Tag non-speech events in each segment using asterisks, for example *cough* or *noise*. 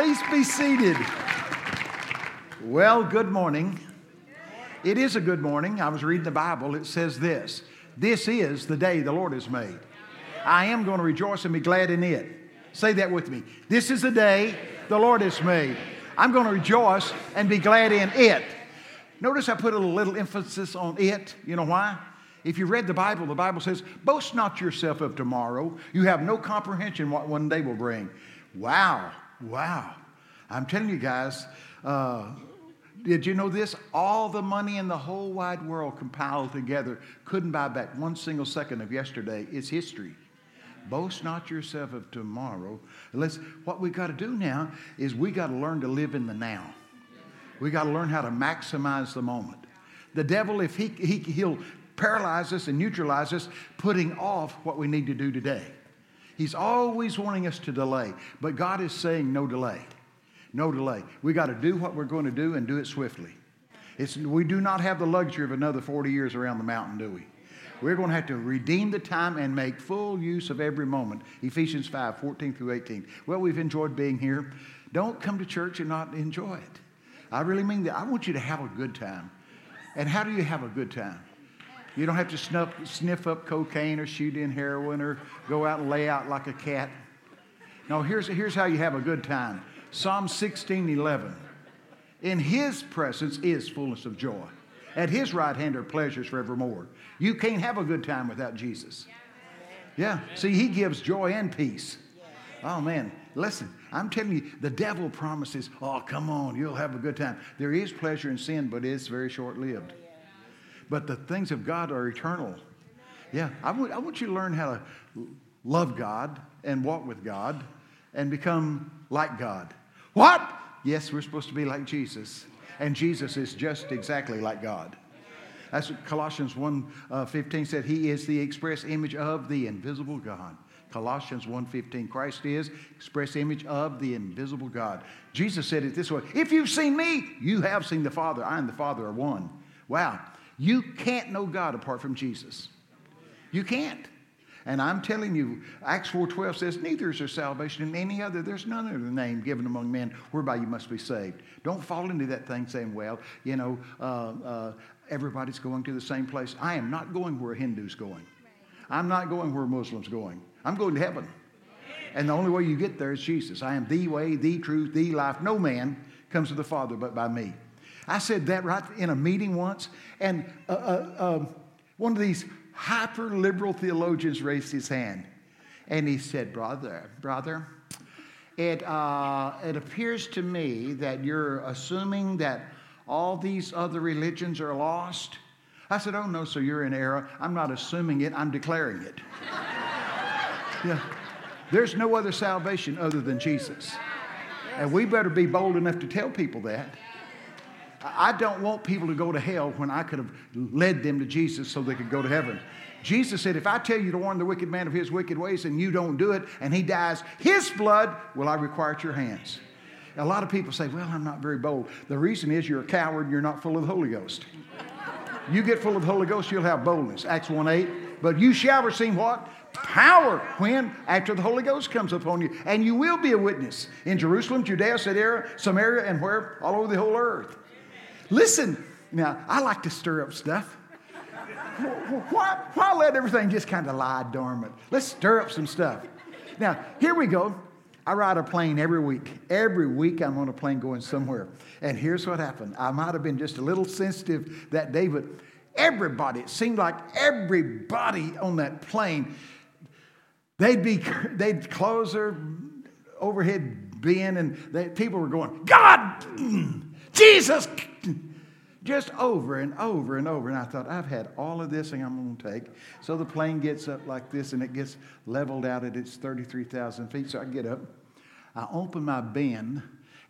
Please be seated. Well, good morning. It is a good morning. I was reading the Bible. It says this This is the day the Lord has made. I am going to rejoice and be glad in it. Say that with me. This is the day the Lord has made. I'm going to rejoice and be glad in it. Notice I put a little emphasis on it. You know why? If you read the Bible, the Bible says, Boast not yourself of tomorrow. You have no comprehension what one day will bring. Wow, wow. I'm telling you guys, uh, did you know this? All the money in the whole wide world compiled together couldn't buy back one single second of yesterday. It's history. Boast not yourself of tomorrow. Let's, what we got to do now is we got to learn to live in the now. We got to learn how to maximize the moment. The devil, if he, he, he'll paralyze us and neutralize us, putting off what we need to do today. He's always wanting us to delay, but God is saying no delay. No delay. We got to do what we're going to do and do it swiftly. It's, we do not have the luxury of another 40 years around the mountain, do we? We're going to have to redeem the time and make full use of every moment. Ephesians 5 14 through 18. Well, we've enjoyed being here. Don't come to church and not enjoy it. I really mean that. I want you to have a good time. And how do you have a good time? You don't have to snuff, sniff up cocaine or shoot in heroin or go out and lay out like a cat. No, here's, here's how you have a good time Psalm 16 11. In his presence is fullness of joy. At his right hand are pleasures forevermore. You can't have a good time without Jesus. Yeah. See, he gives joy and peace. Oh, man. Listen, I'm telling you, the devil promises, oh, come on, you'll have a good time. There is pleasure in sin, but it's very short lived. But the things of God are eternal. Yeah, I want, you to learn how to love God and walk with God and become like God. What? Yes, we're supposed to be like Jesus. And Jesus is just exactly like God. That's what Colossians 1 uh, 15 said. He is the express image of the invisible God. Colossians 1:15 Christ is express image of the invisible God. Jesus said it this way, if you've seen me, you have seen the Father. I and the Father are one. Wow. You can't know God apart from Jesus. You can't. And I'm telling you, Acts 4.12 says, neither is there salvation in any other. There's none other name given among men whereby you must be saved. Don't fall into that thing saying, well, you know, uh, uh, everybody's going to the same place. I am not going where a Hindu's going. I'm not going where a Muslim's going. I'm going to heaven. And the only way you get there is Jesus. I am the way, the truth, the life. No man comes to the Father but by me. I said that right in a meeting once, and uh, uh, um, one of these hyper liberal theologians raised his hand. And he said, Brother, brother, it, uh, it appears to me that you're assuming that all these other religions are lost. I said, Oh, no, so you're in error. I'm not assuming it, I'm declaring it. *laughs* yeah. There's no other salvation other than Jesus. And we better be bold enough to tell people that. I don't want people to go to hell when I could have led them to Jesus so they could go to heaven. Jesus said, If I tell you to warn the wicked man of his wicked ways and you don't do it and he dies, his blood will I require at your hands. A lot of people say, Well, I'm not very bold. The reason is you're a coward and you're not full of the Holy Ghost. You get full of the Holy Ghost, you'll have boldness. Acts 1 8. But you shall receive what? Power. When? After the Holy Ghost comes upon you. And you will be a witness in Jerusalem, Judea, Samaria, and where? All over the whole earth. Listen, now, I like to stir up stuff. Why, why let everything just kind of lie dormant? Let's stir up some stuff. Now, here we go. I ride a plane every week. Every week I'm on a plane going somewhere. And here's what happened. I might have been just a little sensitive that day, but everybody, it seemed like everybody on that plane, they'd be, they'd close their overhead bin and they, people were going, God, *clears throat* Jesus, just over and over and over. And I thought, I've had all of this and I'm going to take. So the plane gets up like this and it gets leveled out at its 33,000 feet. So I get up, I open my bin,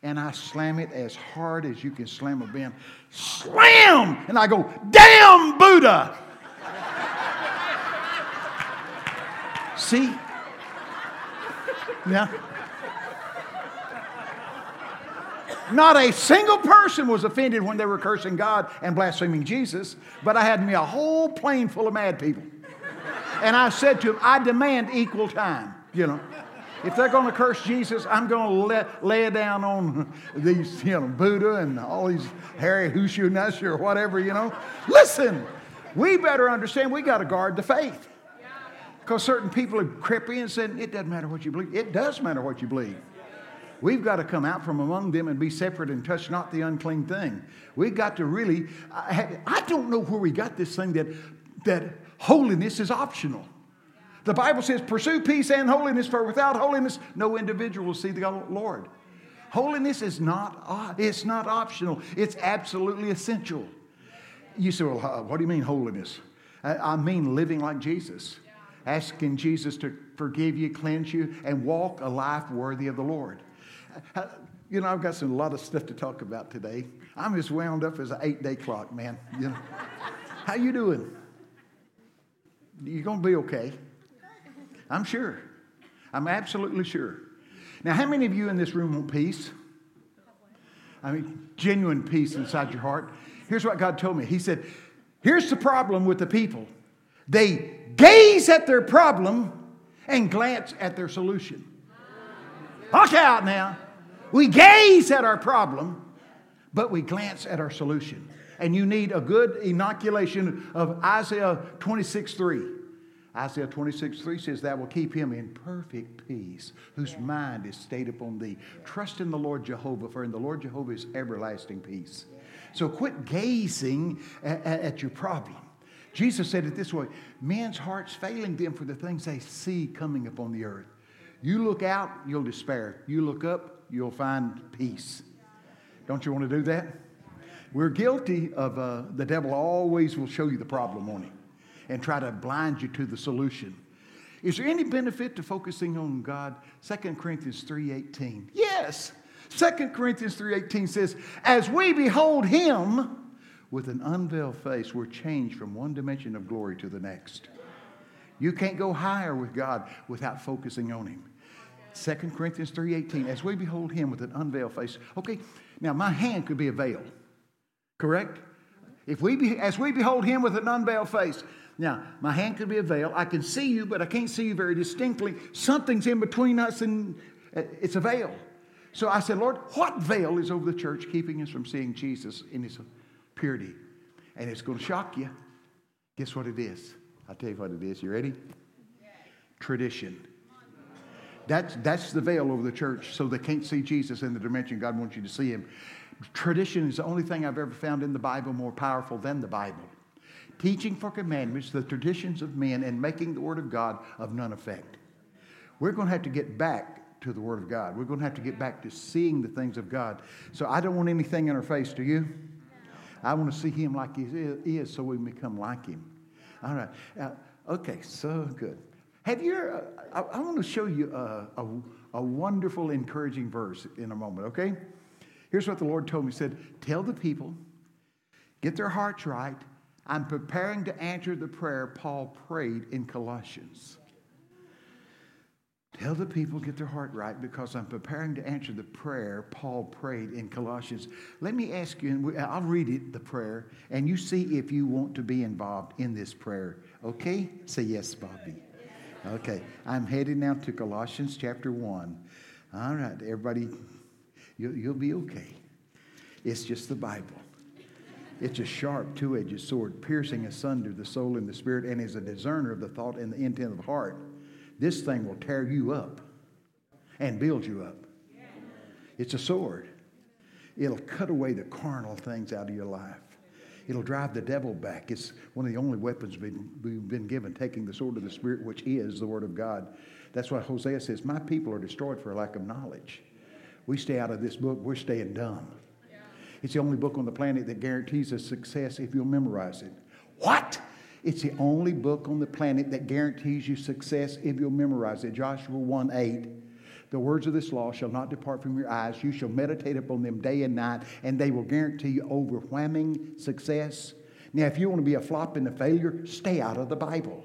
and I slam it as hard as you can slam a bin. Slam! And I go, damn Buddha! See? Now, Not a single person was offended when they were cursing God and blaspheming Jesus, but I had me a whole plane full of mad people. And I said to them, I demand equal time, you know. If they're going to curse Jesus, I'm going to lay, lay it down on *laughs* these, you know, Buddha and all these Harry Hushu Nushu or whatever, you know. Listen, we better understand we got to guard the faith. Because certain people are in and said, it doesn't matter what you believe. It does matter what you believe. We've got to come out from among them and be separate and touch not the unclean thing. We've got to really, I, I don't know where we got this thing that, that holiness is optional. The Bible says, pursue peace and holiness, for without holiness, no individual will see the Lord. Holiness is not, uh, it's not optional, it's absolutely essential. You say, well, what do you mean holiness? I mean living like Jesus, asking Jesus to forgive you, cleanse you, and walk a life worthy of the Lord. *laughs* You know, I've got some, a lot of stuff to talk about today. I'm as wound up as an eight-day clock, man. You know, *laughs* how you doing? You're gonna be okay. I'm sure. I'm absolutely sure. Now, how many of you in this room want peace? I mean, genuine peace inside your heart. Here's what God told me. He said, Here's the problem with the people they gaze at their problem and glance at their solution. Watch out now. We gaze at our problem, but we glance at our solution. And you need a good inoculation of Isaiah 26 3. Isaiah 26, 3 says, That will keep him in perfect peace, whose mind is stayed upon thee. Trust in the Lord Jehovah, for in the Lord Jehovah is everlasting peace. So quit gazing at, at your problem. Jesus said it this way men's hearts failing them for the things they see coming upon the earth. You look out, you'll despair. You look up, you'll find peace. Don't you want to do that? We're guilty of uh, the devil always will show you the problem on him and try to blind you to the solution. Is there any benefit to focusing on God? 2 Corinthians 3:18. Yes. 2 Corinthians 3:18 says, "As we behold him with an unveiled face, we're changed from one dimension of glory to the next." You can't go higher with God without focusing on him. 2 Corinthians 3:18, "As we behold him with an unveiled face." Okay, now my hand could be a veil. Correct? If we be, as we behold him with an unveiled face, now, my hand could be a veil. I can see you, but I can't see you very distinctly. Something's in between us, and uh, it's a veil. So I said, Lord, what veil is over the church keeping us from seeing Jesus in his purity? And it's going to shock you. Guess what it is? I'll tell you what it is. You ready? Tradition. That's, that's the veil over the church, so they can't see Jesus in the dimension God wants you to see him. Tradition is the only thing I've ever found in the Bible more powerful than the Bible teaching for commandments, the traditions of men, and making the Word of God of none effect. We're going to have to get back to the Word of God. We're going to have to get back to seeing the things of God. So I don't want anything in our face, do you? I want to see Him like He is so we can become like Him. All right. Uh, okay, so good. Have you, uh, I, I, want to show you a, a, a wonderful, encouraging verse in a moment, okay? Here's what the Lord told me. He said, Tell the people, get their hearts right, I'm preparing to answer the prayer Paul prayed in Colossians. Tell the people get their heart right because I'm preparing to answer the prayer Paul prayed in Colossians. Let me ask you, and I'll read it, the prayer, and you see if you want to be involved in this prayer. Okay? Say yes, Bobby. Okay. I'm headed now to Colossians chapter 1. All right, everybody, you'll, you'll be okay. It's just the Bible. It's a sharp, two edged sword, piercing asunder the soul and the spirit, and is a discerner of the thought and the intent of the heart. This thing will tear you up and build you up. It's a sword. It'll cut away the carnal things out of your life. It'll drive the devil back. It's one of the only weapons we've been given, taking the sword of the Spirit, which is the Word of God. That's why Hosea says, My people are destroyed for lack of knowledge. We stay out of this book, we're staying dumb. It's the only book on the planet that guarantees us success if you'll memorize it. What? It's the only book on the planet that guarantees you success if you'll memorize it. Joshua 1 8. The words of this law shall not depart from your eyes. You shall meditate upon them day and night, and they will guarantee you overwhelming success. Now, if you want to be a flop and a failure, stay out of the Bible.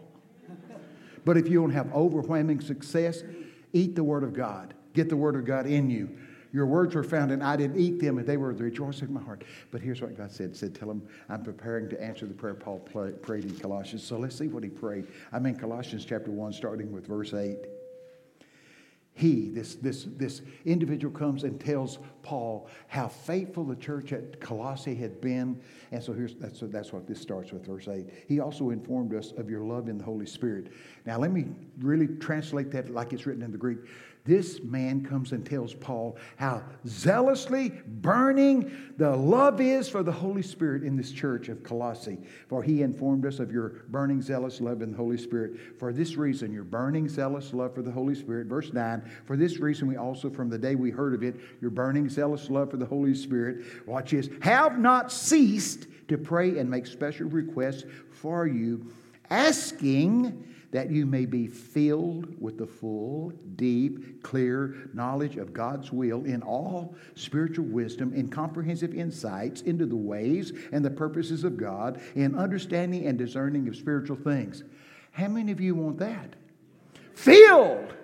But if you want to have overwhelming success, eat the Word of God. Get the Word of God in you. Your words were found, and I didn't eat them, and they were the rejoicing of my heart. But here's what God said. said, tell him I'm preparing to answer the prayer Paul prayed in Colossians. So let's see what he prayed. I'm in Colossians chapter 1, starting with verse 8. He, this, this, this individual, comes and tells Paul how faithful the church at Colossae had been. And so here's, that's, that's what this starts with, verse 8. He also informed us of your love in the Holy Spirit. Now, let me really translate that like it's written in the Greek. This man comes and tells Paul how zealously burning the love is for the Holy Spirit in this church of Colossae. For he informed us of your burning zealous love in the Holy Spirit. For this reason, your burning zealous love for the Holy Spirit. Verse 9, for this reason, we also, from the day we heard of it, your burning zealous love for the Holy Spirit, watch this, have not ceased to pray and make special requests for you, asking that you may be filled with the full, deep, clear knowledge of God's will in all spiritual wisdom and comprehensive insights into the ways and the purposes of God, in understanding and discerning of spiritual things. How many of you want that? Filled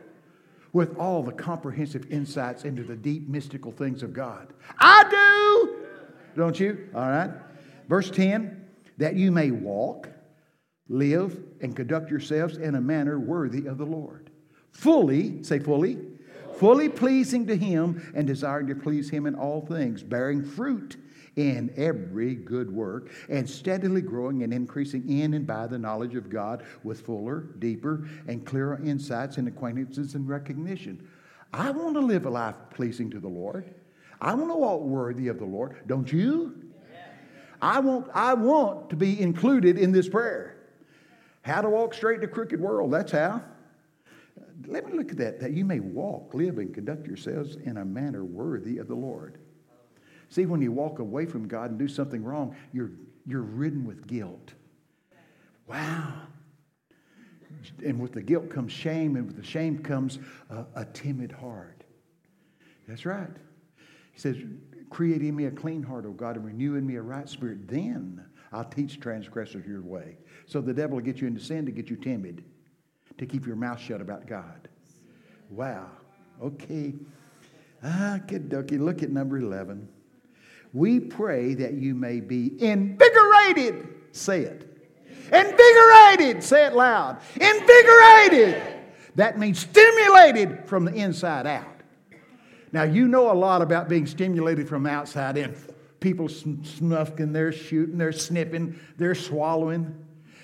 with all the comprehensive insights into the deep mystical things of God. I do, don't you? All right. Verse 10 that you may walk live and conduct yourselves in a manner worthy of the Lord. Fully, say fully, fully pleasing to Him and desiring to please Him in all things, bearing fruit in every good work, and steadily growing and increasing in and by the knowledge of God with fuller, deeper, and clearer insights and acquaintances and recognition. I want to live a life pleasing to the Lord. I want to walk worthy of the Lord. Don't you? I want, I want to be included in this prayer. How to walk straight in a crooked world. That's how. Let me look at that. That you may walk, live, and conduct yourselves in a manner worthy of the Lord. See, when you walk away from God and do something wrong, you're, you're ridden with guilt. Wow. And with the guilt comes shame, and with the shame comes a, a timid heart. That's right. He says, Create in me a clean heart, O God, and renew in me a right spirit. Then I'll teach transgressors your way. So the devil will get you into sin to get you timid, to keep your mouth shut about God. Wow. Okay. Ah, dokie. Look at number 11. We pray that you may be invigorated. Say it. Invigorated. Say it loud. Invigorated. That means stimulated from the inside out. Now, you know a lot about being stimulated from outside in. People snuffing, they're shooting, they're snipping, they're swallowing.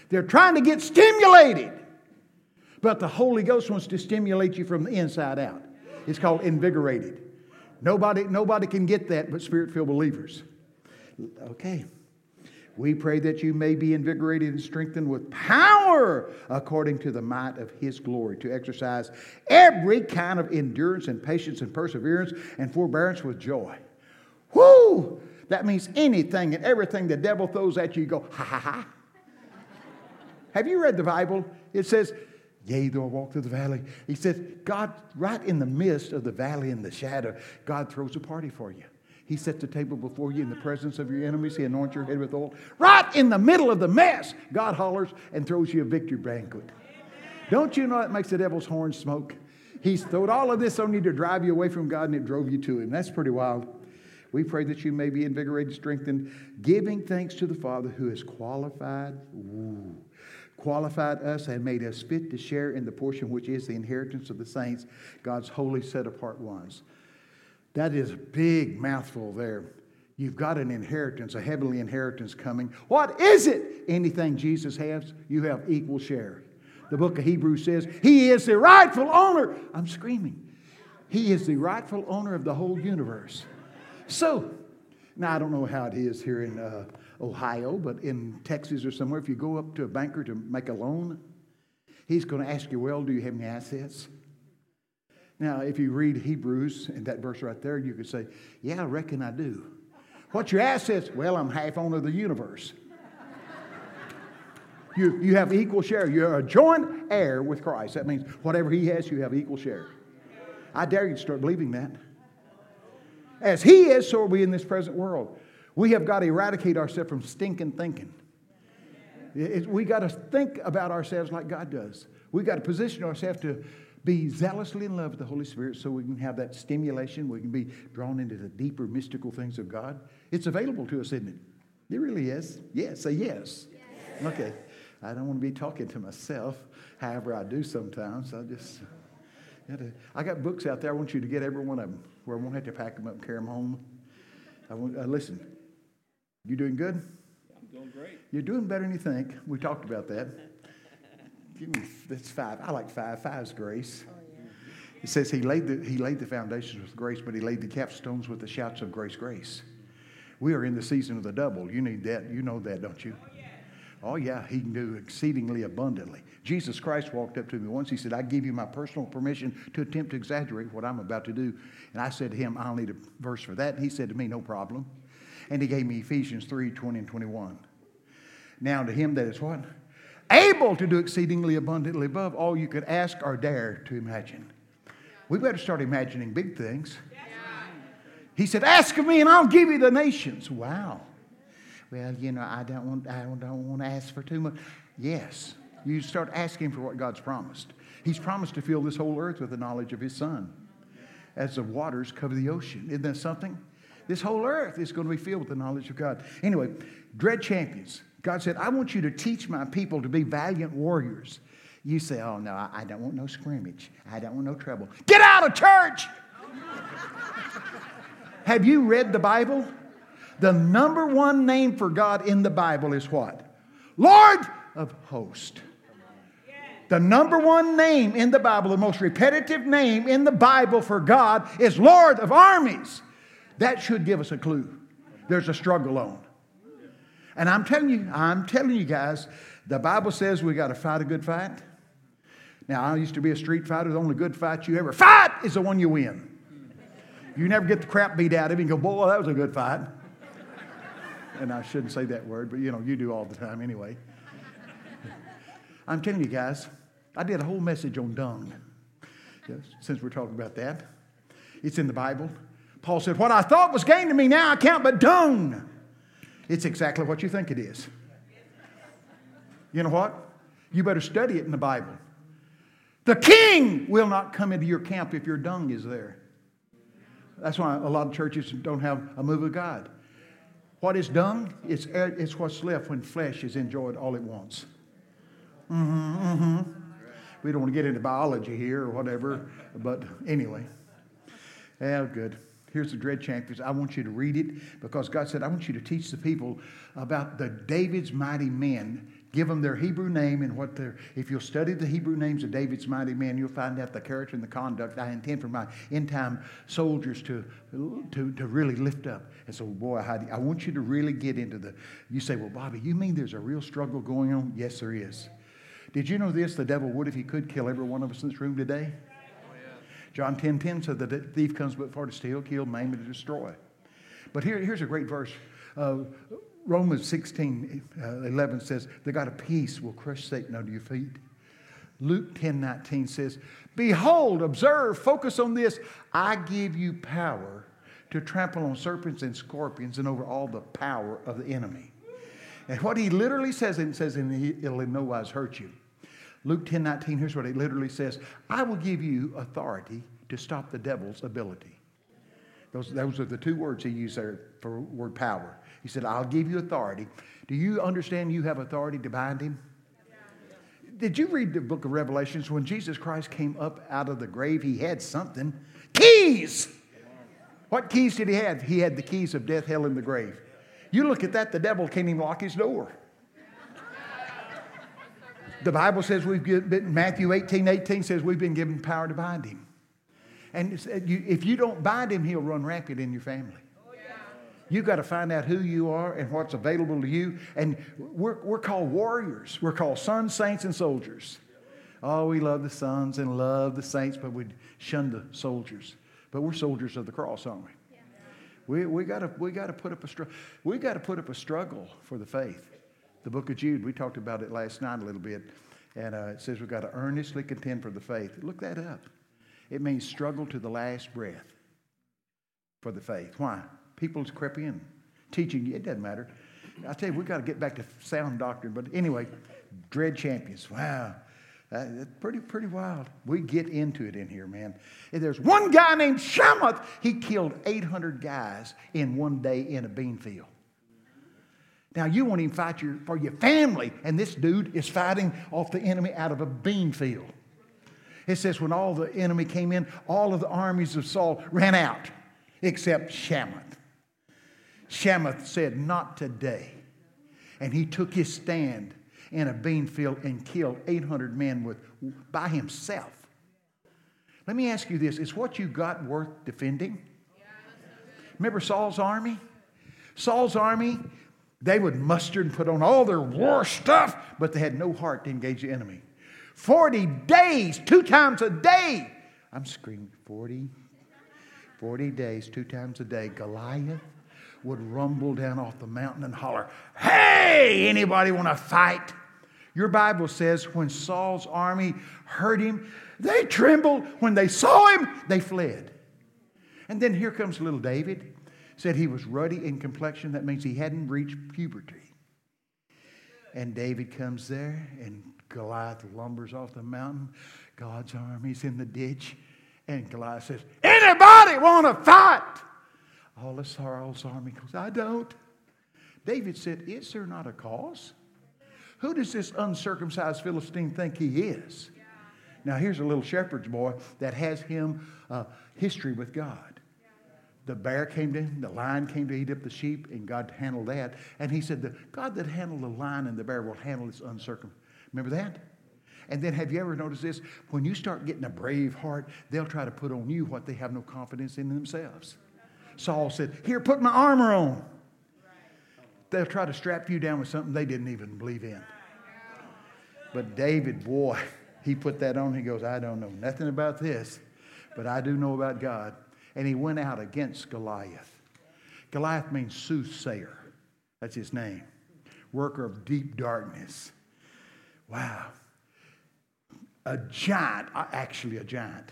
They're trying to get stimulated. But the Holy Ghost wants to stimulate you from the inside out. It's called invigorated. Nobody, nobody can get that but spirit filled believers. Okay. We pray that you may be invigorated and strengthened with power according to the might of His glory, to exercise every kind of endurance and patience and perseverance and forbearance with joy. Whoo! That means anything and everything the devil throws at you, you go, ha ha ha. Have you read the Bible? It says, Yea, though I walk through the valley. He says, God, right in the midst of the valley and the shadow, God throws a party for you. He sets a table before you in the presence of your enemies. He anoints your head with oil. Right in the middle of the mess, God hollers and throws you a victory banquet. Don't you know that makes the devil's horn smoke? He's thrown all of this on you to drive you away from God, and it drove you to Him. That's pretty wild. We pray that you may be invigorated, strengthened, giving thanks to the Father who has qualified. Ooh, qualified us and made us fit to share in the portion which is the inheritance of the saints, God's holy set apart ones. That is a big mouthful there. You've got an inheritance, a heavenly inheritance coming. What is it? Anything Jesus has, you have equal share. The book of Hebrews says, He is the rightful owner. I'm screaming. He is the rightful owner of the whole universe. So, now I don't know how it is here in uh, Ohio, but in Texas or somewhere, if you go up to a banker to make a loan, he's going to ask you, Well, do you have any assets? Now, if you read Hebrews and that verse right there, you could say, Yeah, I reckon I do. What's your assets? Well, I'm half owner of the universe. *laughs* you, you have equal share. You're a joint heir with Christ. That means whatever he has, you have equal share. I dare you to start believing that. As he is, so are we in this present world. We have got to eradicate ourselves from stinking thinking. It, we got to think about ourselves like God does. We got to position ourselves to be zealously in love with the Holy Spirit so we can have that stimulation. We can be drawn into the deeper mystical things of God. It's available to us, isn't it? It really is. Yes, say yes. yes. Okay. I don't want to be talking to myself. However, I do sometimes. I just, I got books out there. I want you to get every one of them where I won't have to pack them up and carry them home. I want, uh, listen, you doing good? I'm doing great. You're doing better than you think. We talked about that. *laughs* Give me that's five. I like five. Five's grace. Oh, yeah. It says he laid the he laid the foundations with grace, but he laid the capstones with the shouts of grace, grace. We are in the season of the double. You need that. You know that, don't you? Oh yeah. He can do exceedingly abundantly. Jesus Christ walked up to me once. He said, I give you my personal permission to attempt to exaggerate what I'm about to do. And I said to him, I'll need a verse for that. And he said to me, No problem. And he gave me Ephesians 3 20 and 21. Now, to him that is what? Able to do exceedingly abundantly above all you could ask or dare to imagine. We better start imagining big things. He said, Ask of me and I'll give you the nations. Wow. Well, you know, I don't want, I don't want to ask for too much. Yes. You start asking for what God's promised. He's promised to fill this whole earth with the knowledge of His Son as the waters cover the ocean. Isn't that something? This whole earth is going to be filled with the knowledge of God. Anyway, dread champions. God said, I want you to teach my people to be valiant warriors. You say, Oh, no, I don't want no scrimmage. I don't want no trouble. Get out of church! *laughs* Have you read the Bible? The number one name for God in the Bible is what? Lord of hosts. The number one name in the Bible, the most repetitive name in the Bible for God is Lord of armies. That should give us a clue. There's a struggle on. And I'm telling you, I'm telling you guys, the Bible says we got to fight a good fight. Now, I used to be a street fighter. The only good fight you ever fight is the one you win. You never get the crap beat out of you and go, boy, that was a good fight. And I shouldn't say that word, but you know, you do all the time anyway. I'm telling you guys, I did a whole message on dung, yes, since we're talking about that. It's in the Bible. Paul said, What I thought was gain to me now I count but dung. It's exactly what you think it is. You know what? You better study it in the Bible. The king will not come into your camp if your dung is there. That's why a lot of churches don't have a move of God. What is dung? It's, it's what's left when flesh is enjoyed all it wants. Mm-hmm, mm-hmm. We don't want to get into biology here or whatever, but anyway. Yeah, good. Here's the Dread Champions. I want you to read it because God said, I want you to teach the people about the David's mighty men. Give them their Hebrew name and what their, if you'll study the Hebrew names of David's mighty men, you'll find out the character and the conduct I intend for my end time soldiers to, to, to really lift up. And so, boy, Heidi, I want you to really get into the, you say, well, Bobby, you mean there's a real struggle going on? Yes, there is. Did you know this? The devil would if he could kill every one of us in this room today. John 10 10 said that the thief comes but for to steal, kill, maim, and destroy. But here, here's a great verse. Uh, Romans 16 uh, 11 says, The God of peace will crush Satan under your feet. Luke 10 19 says, Behold, observe, focus on this. I give you power to trample on serpents and scorpions and over all the power of the enemy. And what he literally says, it says, and it'll in no wise hurt you. Luke 10 19, here's what it literally says I will give you authority to stop the devil's ability. Those, those are the two words he used there for word power. He said, I'll give you authority. Do you understand you have authority to bind him? Did you read the book of Revelations? When Jesus Christ came up out of the grave, he had something keys. What keys did he have? He had the keys of death, hell, and the grave. You look at that, the devil can't even lock his door. The Bible says we've been, Matthew 18 18 says we've been given power to bind him. And uh, if you don't bind him, he'll run rampant in your family. You've got to find out who you are and what's available to you. And we're, we're called warriors. We're called sons, saints, and soldiers. Oh, we love the sons and love the saints, but we shun the soldiers. But we're soldiers of the cross, aren't we? We, we gotta, we gotta put up a struggle. We gotta put up a struggle for the faith. The book of Jude, we talked about it last night a little bit, and uh, it says we've got to earnestly contend for the faith. Look that up. It means struggle to the last breath for the faith. Why? People's crept in, teaching. It doesn't matter. I tell you, we've got to get back to sound doctrine. But anyway, dread champions. Wow. Uh, pretty, pretty wild. We get into it in here, man. And there's one guy named Shamath. He killed 800 guys in one day in a bean field. Now, you won't even fight your, for your family, and this dude is fighting off the enemy out of a bean field. It says, when all the enemy came in, all of the armies of Saul ran out, except Shammath. Shammath said, Not today. And he took his stand in a bean field and killed 800 men with, by himself. Let me ask you this is what you got worth defending? Remember Saul's army? Saul's army, they would muster and put on all their war stuff, but they had no heart to engage the enemy. 40 days, two times a day. I'm screaming, 40, 40 days, two times a day. Goliath would rumble down off the mountain and holler, Hey, anybody want to fight? Your Bible says when Saul's army heard him, they trembled. When they saw him, they fled. And then here comes little David. Said he was ruddy in complexion. That means he hadn't reached puberty. And David comes there, and Goliath lumbers off the mountain. God's army's in the ditch. And Goliath says, Anybody want to fight? All of Saul's army goes, I don't. David said, Is there not a cause? Who does this uncircumcised Philistine think he is? Now, here's a little shepherd's boy that has him uh, history with God. The bear came in, the lion came to eat up the sheep, and God handled that. And he said, The God that handled the lion and the bear will handle this uncircumcised. Remember that? And then have you ever noticed this? When you start getting a brave heart, they'll try to put on you what they have no confidence in themselves. Saul said, Here, put my armor on. They'll try to strap you down with something they didn't even believe in. But David, boy, he put that on. He goes, I don't know nothing about this, but I do know about God. And he went out against Goliath. Goliath means soothsayer. That's his name. Worker of deep darkness. Wow. A giant, uh, actually a giant.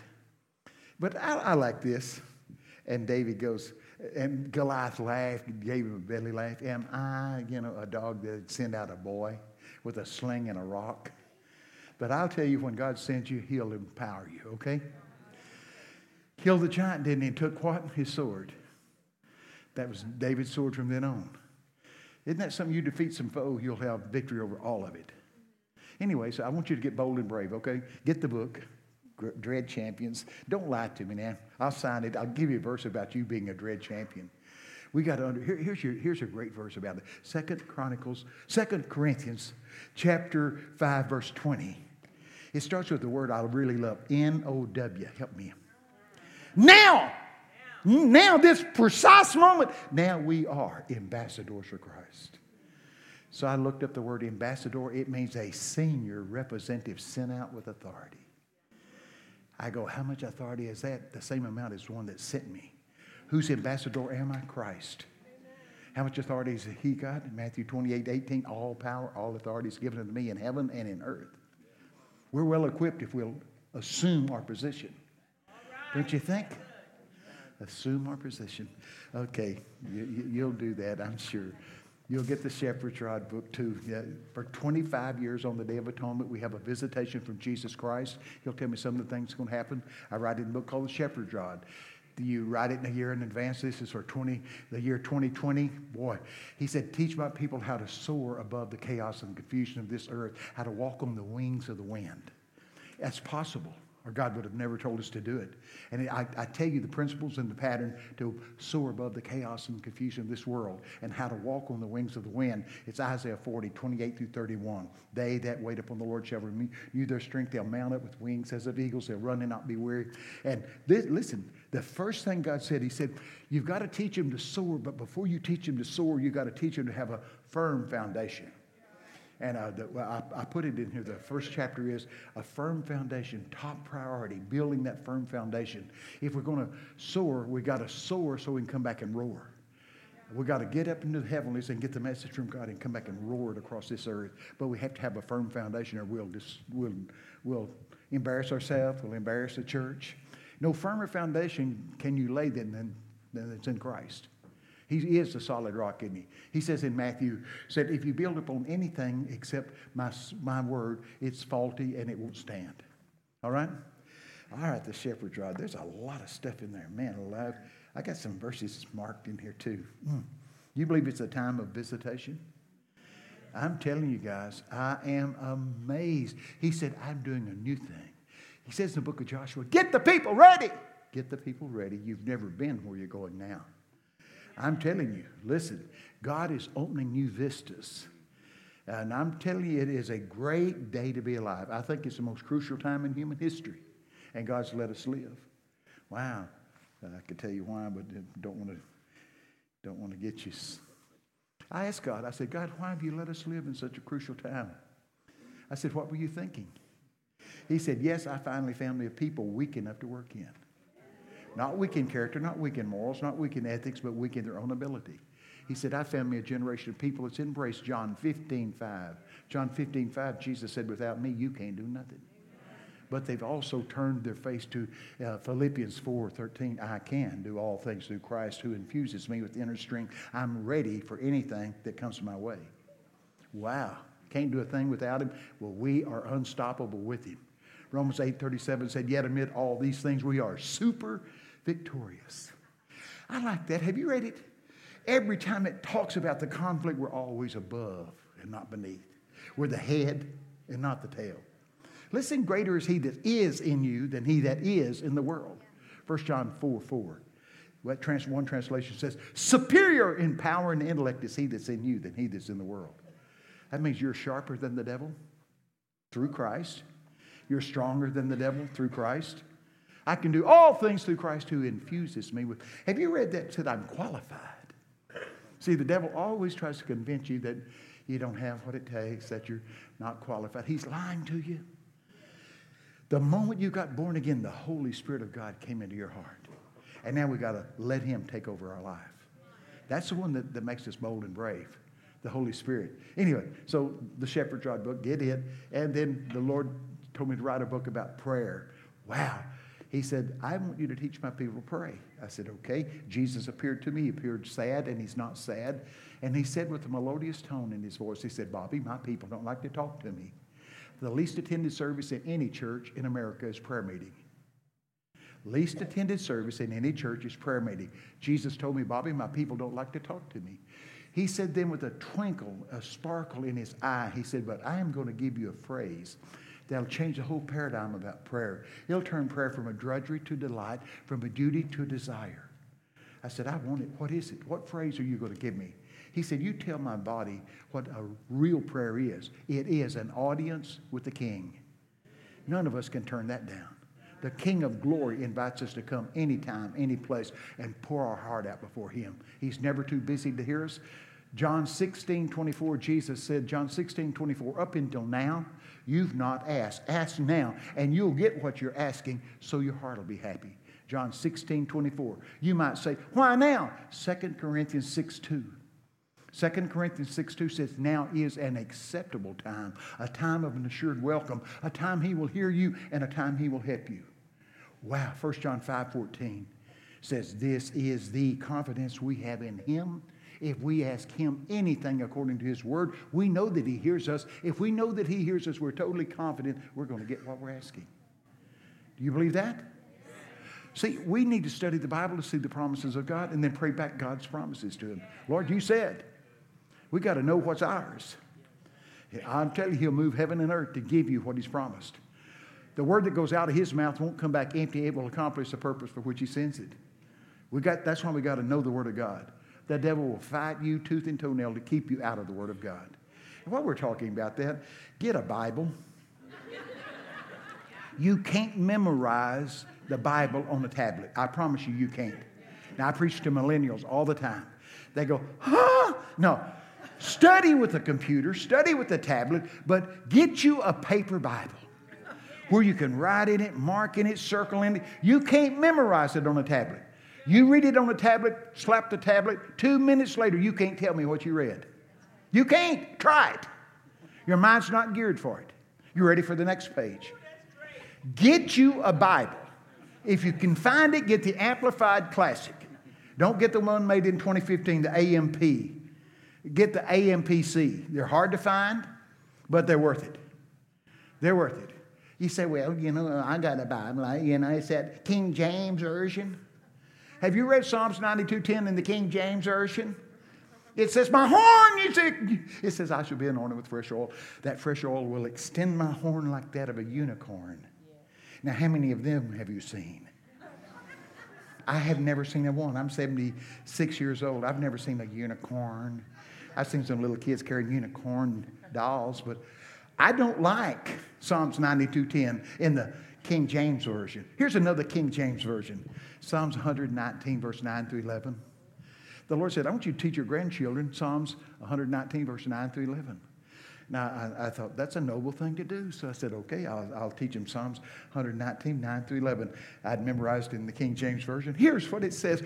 But I, I like this. And David goes, and Goliath laughed, gave him a belly laugh. Am I, you know, a dog that send out a boy with a sling and a rock? But I'll tell you, when God sends you, He'll empower you, okay? Killed the giant, didn't he? Took what? His sword. That was David's sword from then on. Isn't that something you defeat some foe, you'll have victory over all of it? Anyway, so I want you to get bold and brave, okay? Get the book. Dread champions. Don't lie to me now. I'll sign it. I'll give you a verse about you being a dread champion. We got to under, here, here's, your, here's a great verse about it. Second Chronicles, Second Corinthians, chapter 5, verse 20. It starts with the word I really love, N-O-W. Help me. Now, now this precise moment, now we are ambassadors for Christ. So I looked up the word ambassador. It means a senior representative sent out with authority. I go, how much authority is that? The same amount as one that sent me. Whose ambassador am I? Christ. How much authority has he got? In Matthew 28, 18, all power, all authority is given unto me in heaven and in earth. We're well equipped if we'll assume our position. Don't you think? Assume our position. Okay, you, will do that, I'm sure. You'll get the Shepherd's Rod book too. Yeah, for 25 years on the Day of Atonement, we have a visitation from Jesus Christ. He'll tell me some of the things going to happen. I write it in a book called The Shepherd's Rod. You write it in a year in advance. This is for 20, the year 2020. Boy, he said, teach my people how to soar above the chaos and confusion of this earth, how to walk on the wings of the wind. That's possible or God would have never told us to do it. And I, I, tell you the principles and the pattern to soar above the chaos and confusion of this world and how to walk on the wings of the wind. It's Isaiah 40, 28 through 31. They that wait upon the Lord shall renew their strength. They'll mount up with wings as of eagles. They'll run and not be weary. And this, listen, the first thing God said, He said, You've got to teach them to soar, but before you teach them to soar, you've got to teach them to have a firm foundation. And uh, the, I, I, put it in here. The first chapter is a firm foundation, top priority, building that firm foundation. If we're going to soar, we got to soar so we can come back and roar. We got to get up into the heavenlies and get the message from God and come back and roar it across this earth. But we have to have a firm foundation, or we'll just we'll, we'll embarrass ourselves. We'll embarrass the church. No firmer foundation can you lay than than, than it's in Christ. He is the solid rock, isn't he? He says in Matthew, said, if you build upon anything except my, my word, it's faulty and it won't stand. All right? All right, the shepherd's rod. There's a lot of stuff in there. Man alive. I got some verses marked in here too. Mm. You believe it's a time of visitation? I'm telling you guys, I am amazed. He said, I'm doing a new thing. He says in the book of Joshua, Get the people ready. Get the people ready. You've never been where you're going now. I'm telling you, listen, God is opening new vistas. And I'm telling you, it is a great day to be alive. I think it's the most crucial time in human history. And God's let us live. Wow. I could tell you why, but don't want to don't want to get you. I asked God, I said, God, why have you let us live in such a crucial time? I said, What were you thinking? He said, Yes, I finally found me a people weak enough to work in. Not weak in character, not weak in morals, not weak in ethics, but weak in their own ability. He said, I found me a generation of people that's embraced John 15, 5. John 15, 5, Jesus said, Without me, you can't do nothing. But they've also turned their face to uh, Philippians 4, 13. I can do all things through Christ who infuses me with inner strength. I'm ready for anything that comes my way. Wow. Can't do a thing without him. Well, we are unstoppable with him. Romans 8, 37 said, Yet amid all these things, we are super victorious. I like that. Have you read it? Every time it talks about the conflict, we're always above and not beneath. We're the head and not the tail. Listen, greater is he that is in you than he that is in the world. 1 John 4 4. What trans- one translation says, superior in power and intellect is he that's in you than he that's in the world. That means you're sharper than the devil through Christ. You're stronger than the devil through Christ. I can do all things through Christ who infuses me with. Have you read that? Said I'm qualified. See, the devil always tries to convince you that you don't have what it takes, that you're not qualified. He's lying to you. The moment you got born again, the Holy Spirit of God came into your heart. And now we got to let Him take over our life. That's the one that, that makes us bold and brave, the Holy Spirit. Anyway, so the Shepherd's Rod book, get it. And then the Lord told me to write a book about prayer. Wow. He said, I want you to teach my people to pray. I said, okay. Jesus appeared to me. He appeared sad, and he's not sad. And he said with a melodious tone in his voice, he said, Bobby, my people don't like to talk to me. The least attended service in any church in America is prayer meeting. Least attended service in any church is prayer meeting. Jesus told me, Bobby, my people don't like to talk to me. He said then with a twinkle, a sparkle in his eye, he said, But I am going to give you a phrase that'll change the whole paradigm about prayer. It'll turn prayer from a drudgery to delight, from a duty to a desire. I said, I want it. What is it? What phrase are you going to give me? He said, You tell my body what a real prayer is. It is an audience with the king. None of us can turn that down. The King of glory invites us to come anytime, any place, and pour our heart out before him. He's never too busy to hear us. John 16, 24, Jesus said, John 16, 24, up until now, you've not asked. Ask now, and you'll get what you're asking, so your heart will be happy. John 16, 24. You might say, why now? 2 Corinthians 6, 2. 2 Corinthians 6 2 says, Now is an acceptable time, a time of an assured welcome, a time he will hear you, and a time he will help you. Wow, 1 John 5 14 says, This is the confidence we have in him. If we ask him anything according to his word, we know that he hears us. If we know that he hears us, we're totally confident we're going to get what we're asking. Do you believe that? See, we need to study the Bible to see the promises of God and then pray back God's promises to him. Lord, you said. We got to know what's ours. I'm telling you, He'll move heaven and earth to give you what He's promised. The word that goes out of His mouth won't come back empty. It will accomplish the purpose for which He sends it. We got, that's why we got to know the Word of God. The devil will fight you tooth and toenail to keep you out of the Word of God. And while we're talking about that, get a Bible. You can't memorize the Bible on a tablet. I promise you, you can't. Now, I preach to millennials all the time. They go, huh? No, Study with a computer, study with a tablet, but get you a paper Bible where you can write in it, mark in it, circle in it. You can't memorize it on a tablet. You read it on a tablet, slap the tablet, two minutes later, you can't tell me what you read. You can't. Try it. Your mind's not geared for it. You're ready for the next page. Get you a Bible. If you can find it, get the Amplified Classic. Don't get the one made in 2015, the AMP get the AMPC. They're hard to find, but they're worth it. They're worth it. You say, well, you know, I got a Bible. you know, it's that King James Version. Have you read Psalms 92.10 in the King James Version? It says, my horn. It says, I shall be anointed with fresh oil. That fresh oil will extend my horn like that of a unicorn. Now, how many of them have you seen? I have never seen a one. I'm 76 years old. I've never seen a unicorn. I've seen some little kids carrying unicorn dolls, but I don't like Psalms 92:10 in the King James Version. Here's another King James Version Psalms 119, verse 9 through 11. The Lord said, I want you to teach your grandchildren Psalms 119, verse 9 through 11. Now, I, I, thought that's a noble thing to do. So I said, okay, I'll, I'll teach him Psalms 119, 9 through 11. I'd memorized in the King James Version. Here's what it says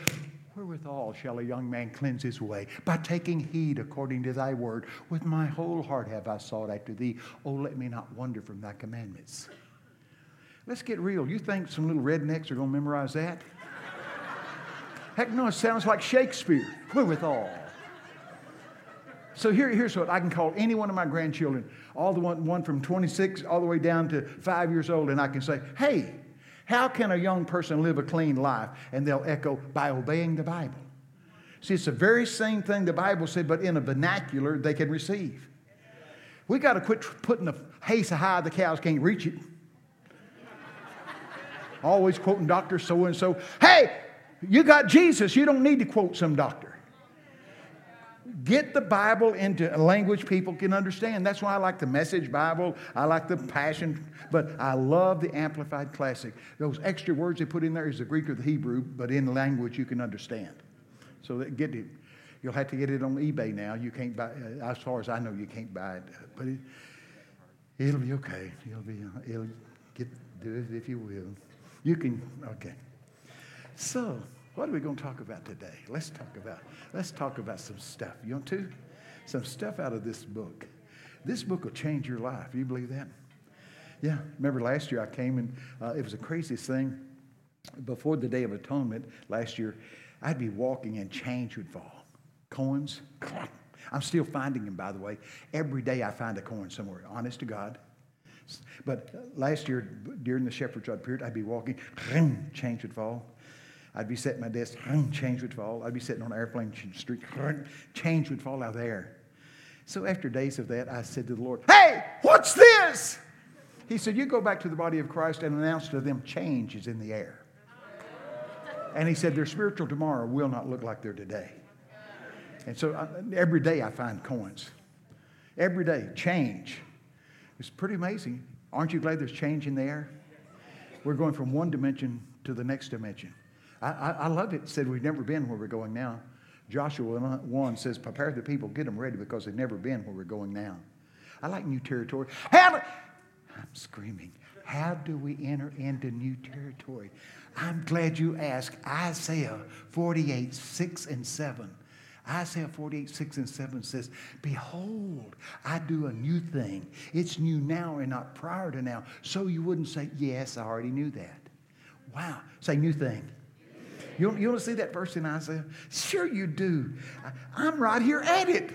Wherewithal shall a young man cleanse his way? By taking heed according to thy word. With my whole heart have I sought after thee. Oh, let me not wander from thy commandments. Let's get real. You think some little rednecks are going to memorize that? Heck no, it sounds like Shakespeare. Wherewithal. So here, here's what I can call any one of my grandchildren, all the one, one from 26 all the way down to five years old, and I can say, hey, how can a young person live a clean life? And they'll echo, by obeying the Bible. See, it's the very same thing the Bible said, but in a vernacular they can receive. We got to quit putting the hay so high the cows can't reach it. Always quoting Dr. So and so. Hey, you got Jesus. You don't need to quote some doctor. Get the Bible into a language people can understand. That's why I like the Message Bible. I like the Passion, but I love the Amplified Classic. Those extra words they put in there is the Greek or the Hebrew, but in language you can understand. So that get it. You'll have to get it on eBay now. You can't buy, uh, as far as I know, you can't buy it, but it, it'll be okay. It'll be, it'll get do it if you will. You can okay. So. What are we going to talk about today? Let's talk about let's talk about some stuff. You want to? Some stuff out of this book. This book will change your life. You believe that? Yeah. Remember last year I came and uh, it was the craziest thing. Before the Day of Atonement last year, I'd be walking and change would fall. Coins. *laughs* I'm still finding them, by the way. Every day I find a coin somewhere. Honest to God. But last year, during the Shepherd's Rod period, I'd be walking, *laughs* change would fall. I'd be sitting at my desk, change would fall. I'd be sitting on an airplane street, change would fall out of the air. So after days of that, I said to the Lord, Hey, what's this? He said, You go back to the body of Christ and announce to them change is in the air. And he said, Their spiritual tomorrow will not look like their today. And so I, uh, every day I find coins. Every day, change. It's pretty amazing. Aren't you glad there's change in the air? We're going from one dimension to the next dimension. I, I, love it. it. Said we've never been where we're going now. Joshua 1 says, Prepare the people, get them ready because they've never been where we're going now. I like new territory. How do, I'm screaming. How do we enter into new territory? I'm glad you asked. Isaiah 48, 6 and 7. Isaiah 48, 6 and 7 says, Behold, I do a new thing. It's new now and not prior to now. So you wouldn't say, Yes, I already knew that. Wow. Say new thing. You, you want to see that verse in Isaiah? Sure, you do. I'm right here at it.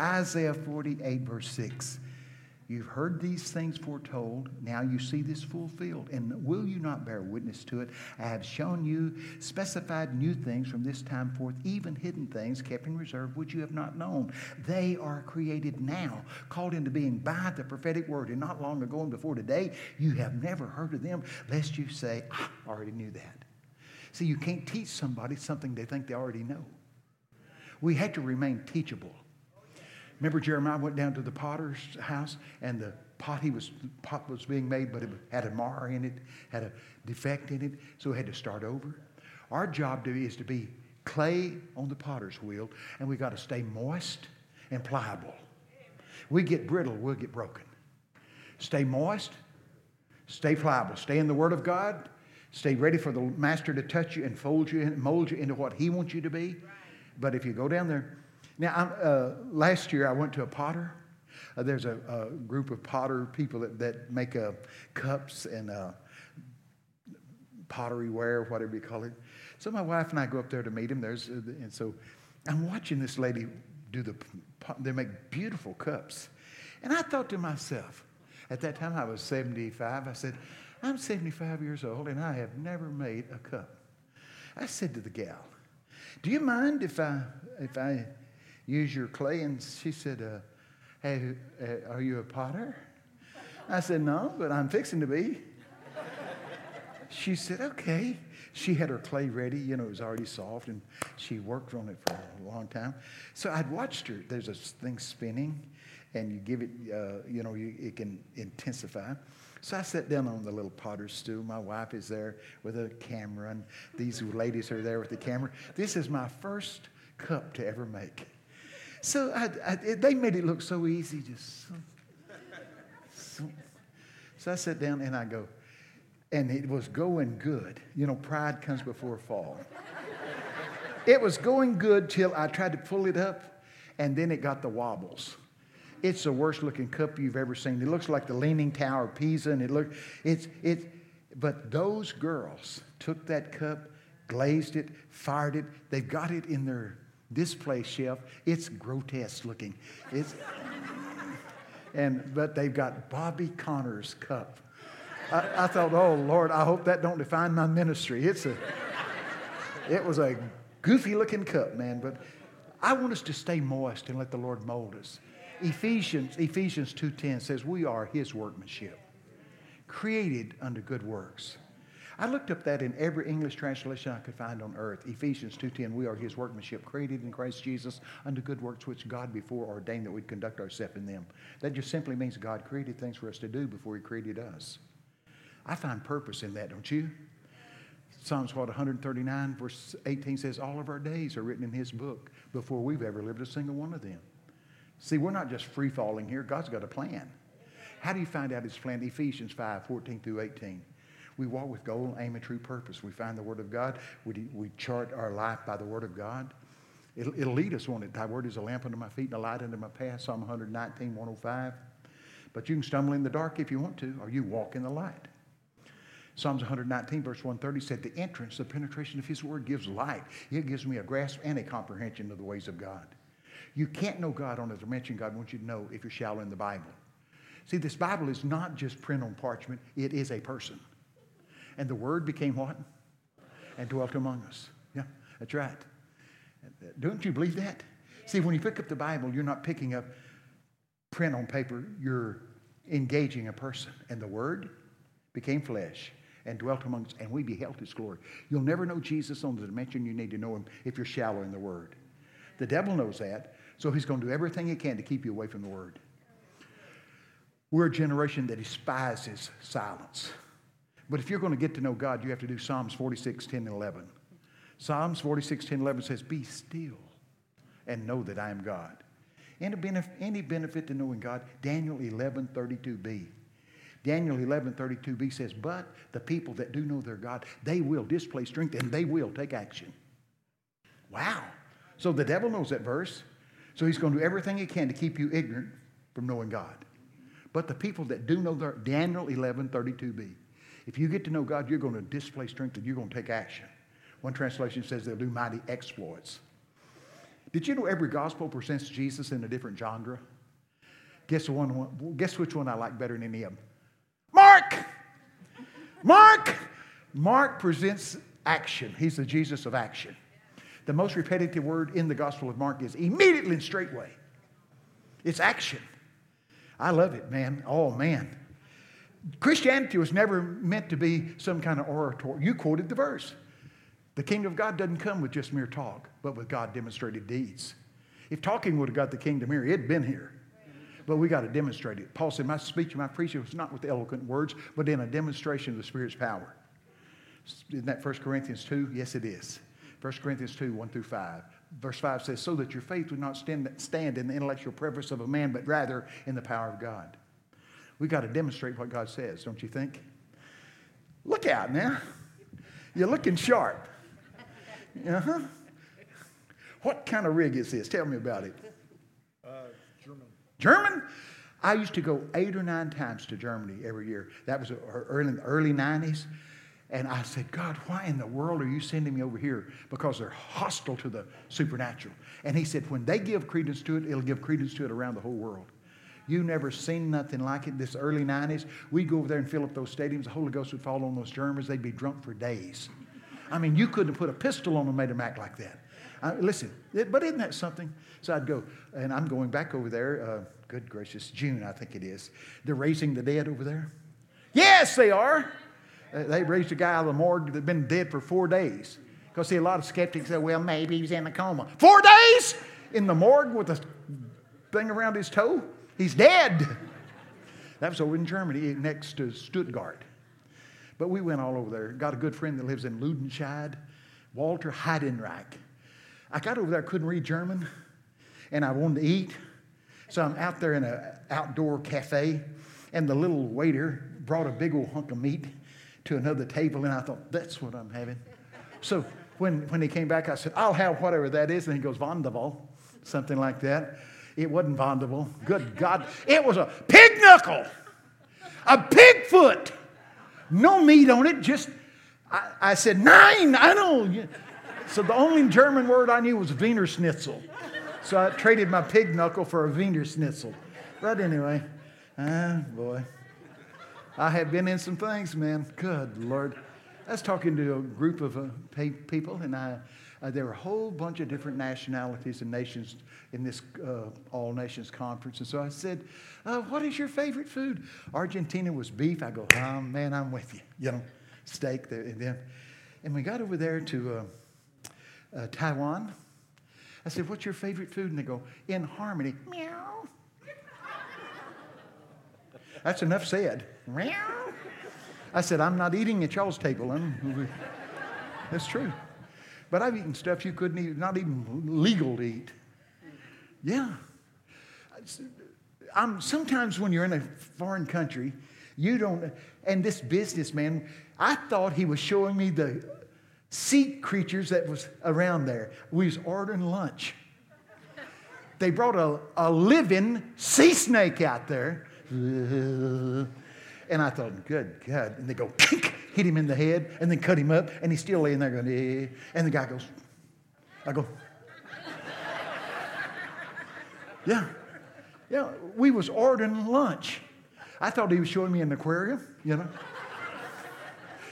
Isaiah 48, verse 6. You've heard these things foretold. Now you see this fulfilled. And will you not bear witness to it? I have shown you specified new things from this time forth, even hidden things kept in reserve, which you have not known. They are created now, called into being by the prophetic word. And not long ago and before today, you have never heard of them, lest you say, I already knew that. See, you can't teach somebody something they think they already know. We had to remain teachable. Remember, Jeremiah went down to the potter's house, and the pot he was pot was being made, but it had a mar in it, had a defect in it, so he had to start over. Our job to, is to be clay on the potter's wheel, and we got to stay moist and pliable. We get brittle, we'll get broken. Stay moist, stay pliable, stay in the Word of God, Stay ready for the master to touch you and fold you and mold you into what he wants you to be. But if you go down there, now uh, last year I went to a potter. Uh, there's a, a, group of potter people that, that make uh, cups and uh, pottery ware, whatever you call it. So my wife and I go up there to meet him. There's uh, and so I'm watching this lady do the. They make beautiful cups, and I thought to myself, at that time I was 75. I said, I'm 75 years old and I have never made a cup. I said to the gal, Do you mind if I, if I use your clay? And she said, uh, Hey, uh, are you a potter? I said, No, but I'm fixing to be. she said, okay. She had her clay ready, you know, it was already soft, and she worked on it for a long time. So I'd watched her. There's a thing spinning, and you give it, uh, you know, you, it can intensify. So I sat down on the little potter's stool. My wife is there with a camera, and these ladies are there with the camera. This is my first cup to ever make. So I, I, they made it look so easy, just so, so. so I sat down and I go, and it was going good. You know, pride comes before fall. it was going good till I tried to pull it up, and then it got the wobbles. It's the worst looking cup you've ever seen. It looks like the Leaning Tower of Pisa, and it looked, it's, it, but those girls took that cup, glazed it, fired it. They've got it in their display shelf. It's grotesque looking. It's, and, but they've got Bobby Conner's cup. I, I, thought, oh Lord, I hope that don't define my ministry. It's a, it was a goofy looking cup, man. But I want us to stay moist and let the Lord mold us. Ephesians, Ephesians 2.10 says we are his workmanship, created unto good works. I looked up that in every English translation I could find on earth. Ephesians 2.10, we are his workmanship, created in Christ Jesus unto good works which God before ordained that we'd conduct ourselves in them. That just simply means God created things for us to do before he created us. I find purpose in that, don't you? Psalms what 139 verse 18 says all of our days are written in his book before we've ever lived a single one of them. See, we're not just free falling here. God's got a plan. How do you find out his plan? Ephesians 5, 14 through 18. We walk with goal, aim, and true purpose. We find the Word of God. We, we chart our life by the Word of God. It'll, it'll lead us, won't it? Thy Word is a lamp unto my feet and a light unto my path. Psalm 119, 105. But you can stumble in the dark if you want to, or you walk in the light. Psalms 119, verse 130 said, The entrance, the penetration of His Word gives light. It gives me a grasp and a comprehension of the ways of God. You can't know God on a dimension God wants you to know if you're shallow in the Bible. See, this Bible is not just print on parchment, it is a person. And the Word became what? And dwelt among us. Yeah, that's right. Don't you believe that? See, when you pick up the Bible, you're not picking up print on paper, you're engaging a person. And the Word became flesh and dwelt among us, and we beheld his glory. You'll never know Jesus on the dimension you need to know him if you're shallow in the Word. The devil knows that, so he's going to do everything he can to keep you away from the Word. We're a generation that despises silence. But if you're going to get to know God, you have to do Psalms 46, 10, and 11. Psalms 46, 10, 11 says, Be still and know that I am God. Any benefit, any benefit to knowing God? Daniel 11, 32b. Daniel 11, 32b says, But the people that do know their God, they will display strength and they will take action. Wow. So the devil knows that verse. So he's going to do everything he can to keep you ignorant from knowing God. But the people that do know their, Daniel 11, 32b. If you get to know God, you're going to display strength and you're going to take action. One translation says they'll do mighty exploits. Did you know every gospel presents Jesus in a different genre? Guess, one, guess which one I like better than any of them? Mark! Mark! Mark presents action. He's the Jesus of action. The most repetitive word in the Gospel of Mark is immediately and straightway. It's action. I love it, man. Oh, man. Christianity was never meant to be some kind of orator. You quoted the verse. The kingdom of God doesn't come with just mere talk, but with God demonstrated deeds. If talking would have got the kingdom here, it'd been here. But we got to demonstrate it. Paul said, My speech and my preaching was not with eloquent words, but in a demonstration of the Spirit's power. Isn't that 1 Corinthians 2? Yes, it is. 1 Corinthians 2, 1 through 5. Verse 5 says, So that your faith would not stand, stand in the intellectual preference of a man, but rather in the power of God. We've got to demonstrate what God says, don't you think? Look out now. You're looking sharp. Uh huh. What kind of rig is this? Tell me about it. Uh, German. German? I used to go eight or nine times to Germany every year. That was early, early 90s. And I said, God, why in the world are you sending me over here? Because they're hostile to the supernatural. And he said, when they give credence to it, it'll give credence to it around the whole world. You never seen nothing like it. This early 90s, we'd go over there and fill up those stadiums. The Holy Ghost would fall on those Germans. They'd be drunk for days. I mean, you couldn't have put a pistol on them and made them act like that. Uh, listen, it, but isn't that something? So I'd go, and I'm going back over there. Uh, good gracious, June, I think it is. They're raising the dead over there. Yes, they are. They raised a guy out of the morgue that had been dead for four days. Because, see, a lot of skeptics say, well, maybe he was in a coma. Four days in the morgue with a thing around his toe? He's dead. That was over in Germany next to Stuttgart. But we went all over there. Got a good friend that lives in Ludenscheid, Walter Heidenreich. I got over there, couldn't read German, and I wanted to eat. So I'm out there in an outdoor cafe, and the little waiter brought a big old hunk of meat to another table, and I thought, that's what I'm having. So when, when he came back, I said, I'll have whatever that is. And he goes, Wonderful, something like that. It wasn't Wonderful. Good God. It was a pig knuckle, a pig foot. No meat on it, just, I, I said, Nine, I know. So the only German word I knew was Wiener Schnitzel. So I traded my pig knuckle for a Wiener Schnitzel. But anyway, ah, boy. I have been in some things, man. Good Lord. I was talking to a group of uh, people, and I, uh, there were a whole bunch of different nationalities and nations in this uh, all nations conference. And so I said, uh, What is your favorite food? Argentina was beef. I go, Oh, man, I'm with you. You know, steak. There, and, then, and we got over there to uh, uh, Taiwan. I said, What's your favorite food? And they go, In harmony. Meow. That's enough said. Meow. I said, I'm not eating at y'all's table. I'm, *laughs* that's true. But I've eaten stuff you couldn't eat, not even legal to eat. Yeah. I'm, sometimes when you're in a foreign country, you don't, and this businessman, I thought he was showing me the sea creatures that was around there. We was ordering lunch. They brought a, a living sea snake out there. *laughs* And I thought, good God. And they go, hit him in the head, and then cut him up, and he's still laying there going, eh. And the guy goes, I go, *laughs* yeah. Yeah, we was ordering lunch. I thought he was showing me an aquarium, you know.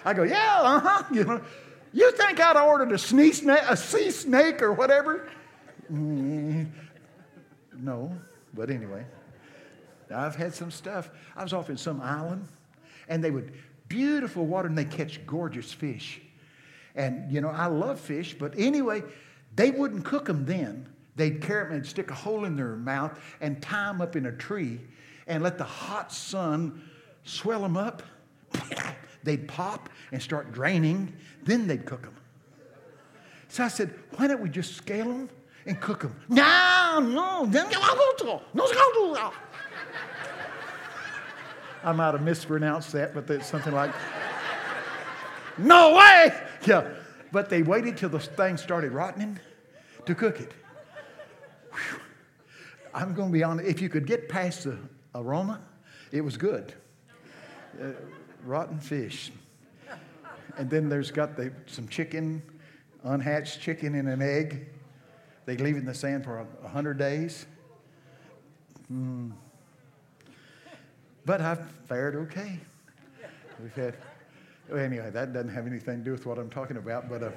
I go, yeah, uh-huh, *laughs* you know. You think I'd ordered a, snake, a sea snake or whatever? *laughs* Mm, no, but anyway. I've had some stuff. I was off in some island, and they would, beautiful water, and they catch gorgeous fish. And, you know, I love fish, but anyway, they wouldn't cook them then. They'd carry them and stick a hole in their mouth and tie them up in a tree and let the hot sun swell them up. *laughs* they'd pop and start draining. Then they'd cook them. So I said, why don't we just scale them and cook them? No, no, no. I might have mispronounced that, but it's something like, no way! Yeah. But they waited till the thing started rotting to cook it. Whew. I'm going to be honest, if you could get past the aroma, it was good. Uh, rotten fish. And then there's got the, some chicken, unhatched chicken in an egg. They leave it in the sand for a 100 days. Mm. But I've fared okay. We've had, anyway, that doesn't have anything to do with what I'm talking about, but uh,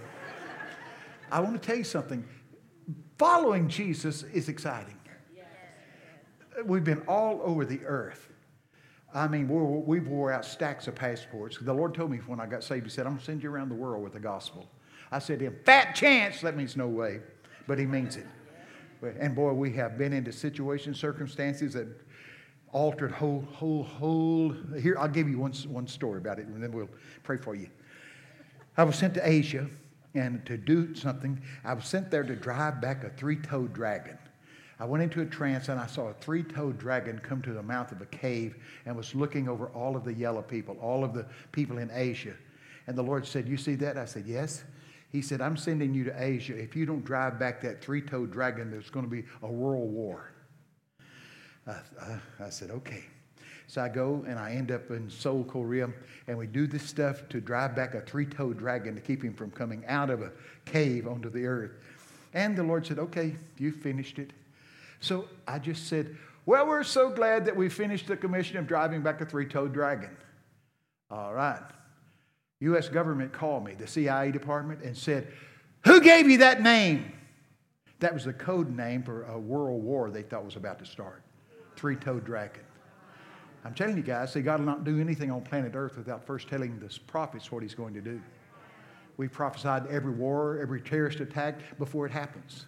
I want to tell you something. Following Jesus is exciting. We've been all over the earth. I mean, we wore out stacks of passports. The Lord told me when I got saved, He said, I'm going to send you around the world with the gospel. I said to Him, Fat chance. That means no way. But He means it. And boy, we have been into situations, circumstances that altered whole, whole, whole. Here, I'll give you one, one story about it, and then we'll pray for you. I was sent to Asia, and to do something, I was sent there to drive back a three toed dragon. I went into a trance and I saw a three toed dragon come to the mouth of a cave and was looking over all of the yellow people, all of the people in Asia. And the Lord said, You see that? I said, Yes. He said, I'm sending you to Asia. If you don't drive back that three toed dragon, there's going to be a world war. I, I, said, okay. So I go and I end up in Seoul, Korea, and we do this stuff to drive back a three toed dragon to keep him from coming out of a cave onto the earth. And the Lord said, okay, you finished it. So I just said, well, we're so glad that we finished the commission of driving back a three toed dragon. All right. U.S. government called me, the CIA department, and said, Who gave you that name? That was the code name for a world war they thought was about to start three toed dragon. I'm telling you guys, see, God will not do anything on planet Earth without first telling the prophets what He's going to do. We prophesied every war, every terrorist attack before it happens.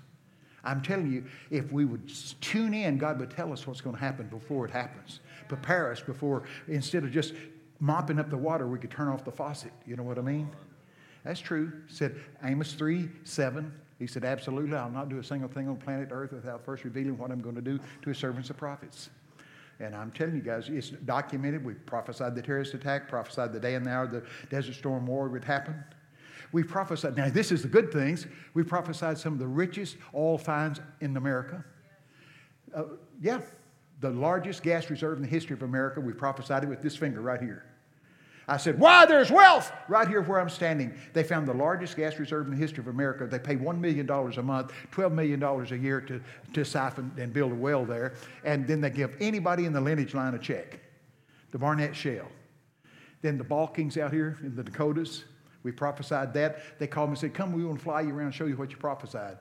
I'm telling you, if we would tune in, God would tell us what's going to happen before it happens. Prepare us before, instead of just mopping up the water, we could turn off the faucet. You know what I mean? That's true. Said Amos 3 7. He said, Absolutely, I'll not do a single thing on planet Earth without first revealing what I'm going to do to his servants, the prophets. And I'm telling you guys, it's documented. We prophesied the terrorist attack, prophesied the day and the hour the Desert Storm War would happen. We prophesied, now this is the good things. We prophesied some of the richest oil finds in America. Uh, yeah, the largest gas reserve in the history of America. We prophesied it with this finger right here. I said, Why there's wealth right here where I'm standing. They found the largest gas reserve in the history of America. They pay $1 million a month, $12 million a year to, to siphon and build a well there. And then they give anybody in the lineage line a check. The Barnett Shale. Then the Bakkens out here in the Dakotas, we prophesied that. They called me and said, Come, we want to fly you around and show you what you prophesied.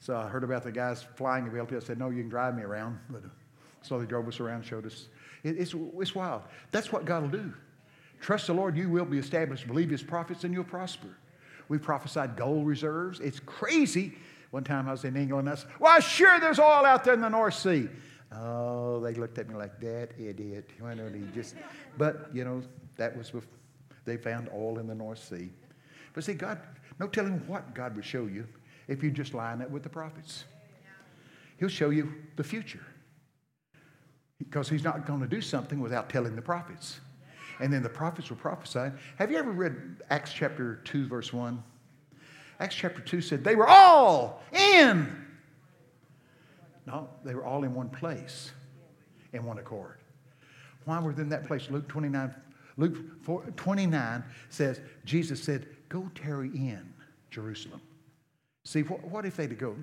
So I heard about the guys flying a VLT. I said, No, you can drive me around. But, uh, so they drove us around, showed us. It, it's, it's wild. That's what God will do. Trust the Lord, you will be established. Believe his prophets, and you'll prosper. We prophesied gold reserves. It's crazy. One time I was in England, I said, Well, sure, there's oil out there in the North Sea. Oh, they looked at me like that idiot. *laughs* Why don't he just? But you know, that was before they found oil in the North Sea. But see, God, no telling what God would show you if you just line up with the prophets. He'll show you the future because He's not going to do something without telling the prophets. And then the prophets will prophesy. Have you ever read Acts chapter 2, verse 1? Acts chapter 2 said they were all in. No, they were all in one place, in one accord. Why were they in that place? Luke 29, Luke 4, 29 says, Jesus said, Go tarry in Jerusalem. See, what, what if they'd go?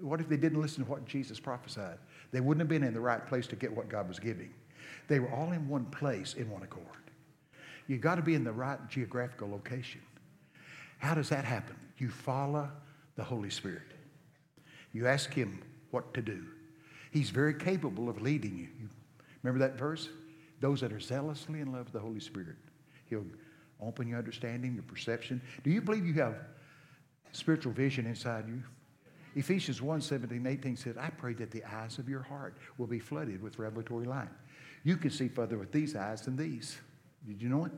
What if they didn't listen to what Jesus prophesied? They wouldn't have been in the right place to get what God was giving. They were all in one place, in one accord. You've got to be in the right geographical location. How does that happen? You follow the Holy Spirit. You ask Him what to do. He's very capable of leading you. you remember that verse? Those that are zealously in love with the Holy Spirit. He'll open your understanding, your perception. Do you believe you have spiritual vision inside you? Ephesians 1 17, 18 says, I pray that the eyes of your heart will be flooded with revelatory light. You can see further with these eyes than these. Did you know it?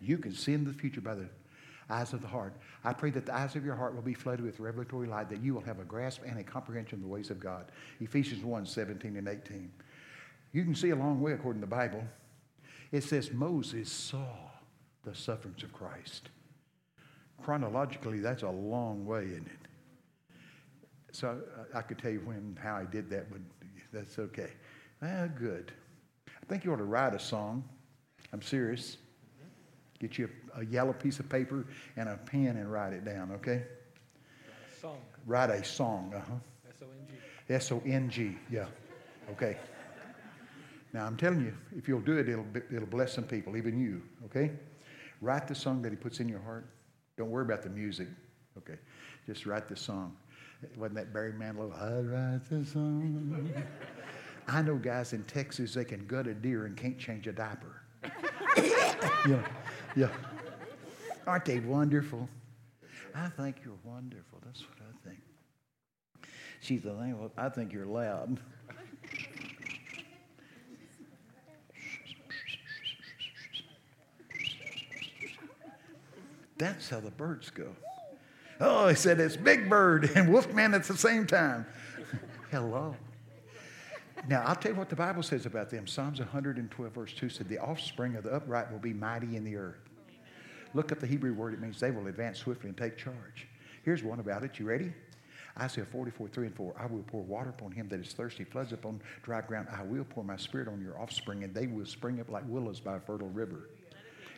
You can see in the future by the eyes of the heart. I pray that the eyes of your heart will be flooded with revelatory light, that you will have a grasp and a comprehension of the ways of God. Ephesians 1 17 and 18. You can see a long way according to the Bible. It says Moses saw the sufferings of Christ. Chronologically, that's a long way, isn't it? So I, I could tell you when how I did that, but that's okay. Well, good. I think you ought to write a song. I'm serious. Get you a, a yellow piece of paper and a pen and write it down, okay? Song. Write a song, uh huh. S O N G. S O N G, yeah. Okay. Now I'm telling you, if you'll do it, it'll, it'll bless some people, even you, okay? Write the song that He puts in your heart. Don't worry about the music, okay? Just write the song. Wasn't that Barry Manilow? I write the song. *laughs* I know guys in Texas, they can gut a deer and can't change a diaper. Yeah, yeah. Aren't they wonderful? I think you're wonderful. That's what I think. She's the thing. I think you're loud. That's how the birds go. Oh, he said it's Big Bird and Wolfman at the same time. Hello. Now, I'll tell you what the Bible says about them. Psalms 112, verse 2 said, The offspring of the upright will be mighty in the earth. Look up the Hebrew word, it means they will advance swiftly and take charge. Here's one about it. You ready? Isaiah 44, 3 and 4. I will pour water upon him that is thirsty, floods upon dry ground. I will pour my spirit on your offspring, and they will spring up like willows by a fertile river.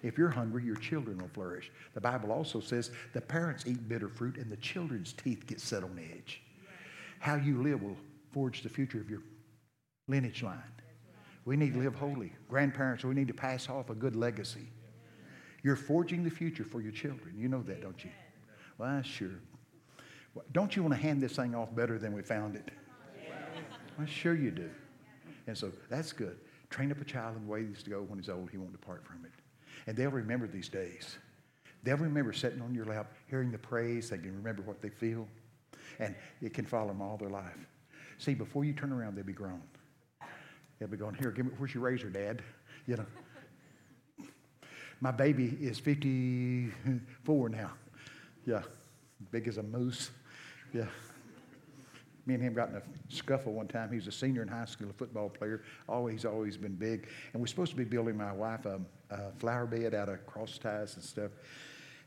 If you're hungry, your children will flourish. The Bible also says the parents eat bitter fruit and the children's teeth get set on edge. How you live will forge the future of your lineage line. We need to live holy. Grandparents, we need to pass off a good legacy. You're forging the future for your children. You know that, don't you? Well, sure. Don't you want to hand this thing off better than we found it? Well, sure you do. And so that's good. Train up a child in the way he's to go. When he's old, he won't depart from it. And they'll remember these days. They'll remember sitting on your lap, hearing the praise. They can remember what they feel. And it can follow them all their life. See, before you turn around, they'll be grown. They'll be going, here, give me, where's your razor, Dad? *laughs* You know. My baby is 54 now. Yeah. Big as a moose. Yeah. Me and him got in a scuffle one time. He was a senior in high school, a football player. Always, always been big. And we're supposed to be building my wife a, a flower bed out of cross ties and stuff.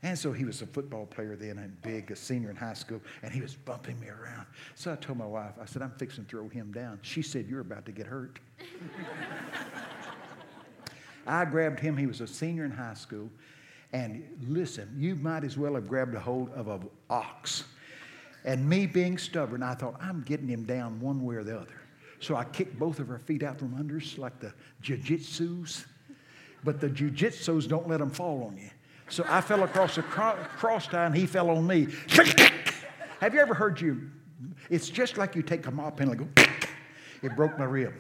And so he was a football player then and big, a senior in high school, and he was bumping me around. So I told my wife, I said, I'm fixing to throw him down. She said, You're about to get hurt. *laughs* I grabbed him. He was a senior in high school. And listen, you might as well have grabbed a hold of an ox. And me being stubborn, I thought, I'm getting him down one way or the other. So I kicked both of her feet out from under us like the jiu-jitsus. But the jiu-jitsus don't let them fall on you. So I fell across the cro- cross tie and he fell on me. Have you ever heard you? It's just like you take a mop and go, it broke my rib.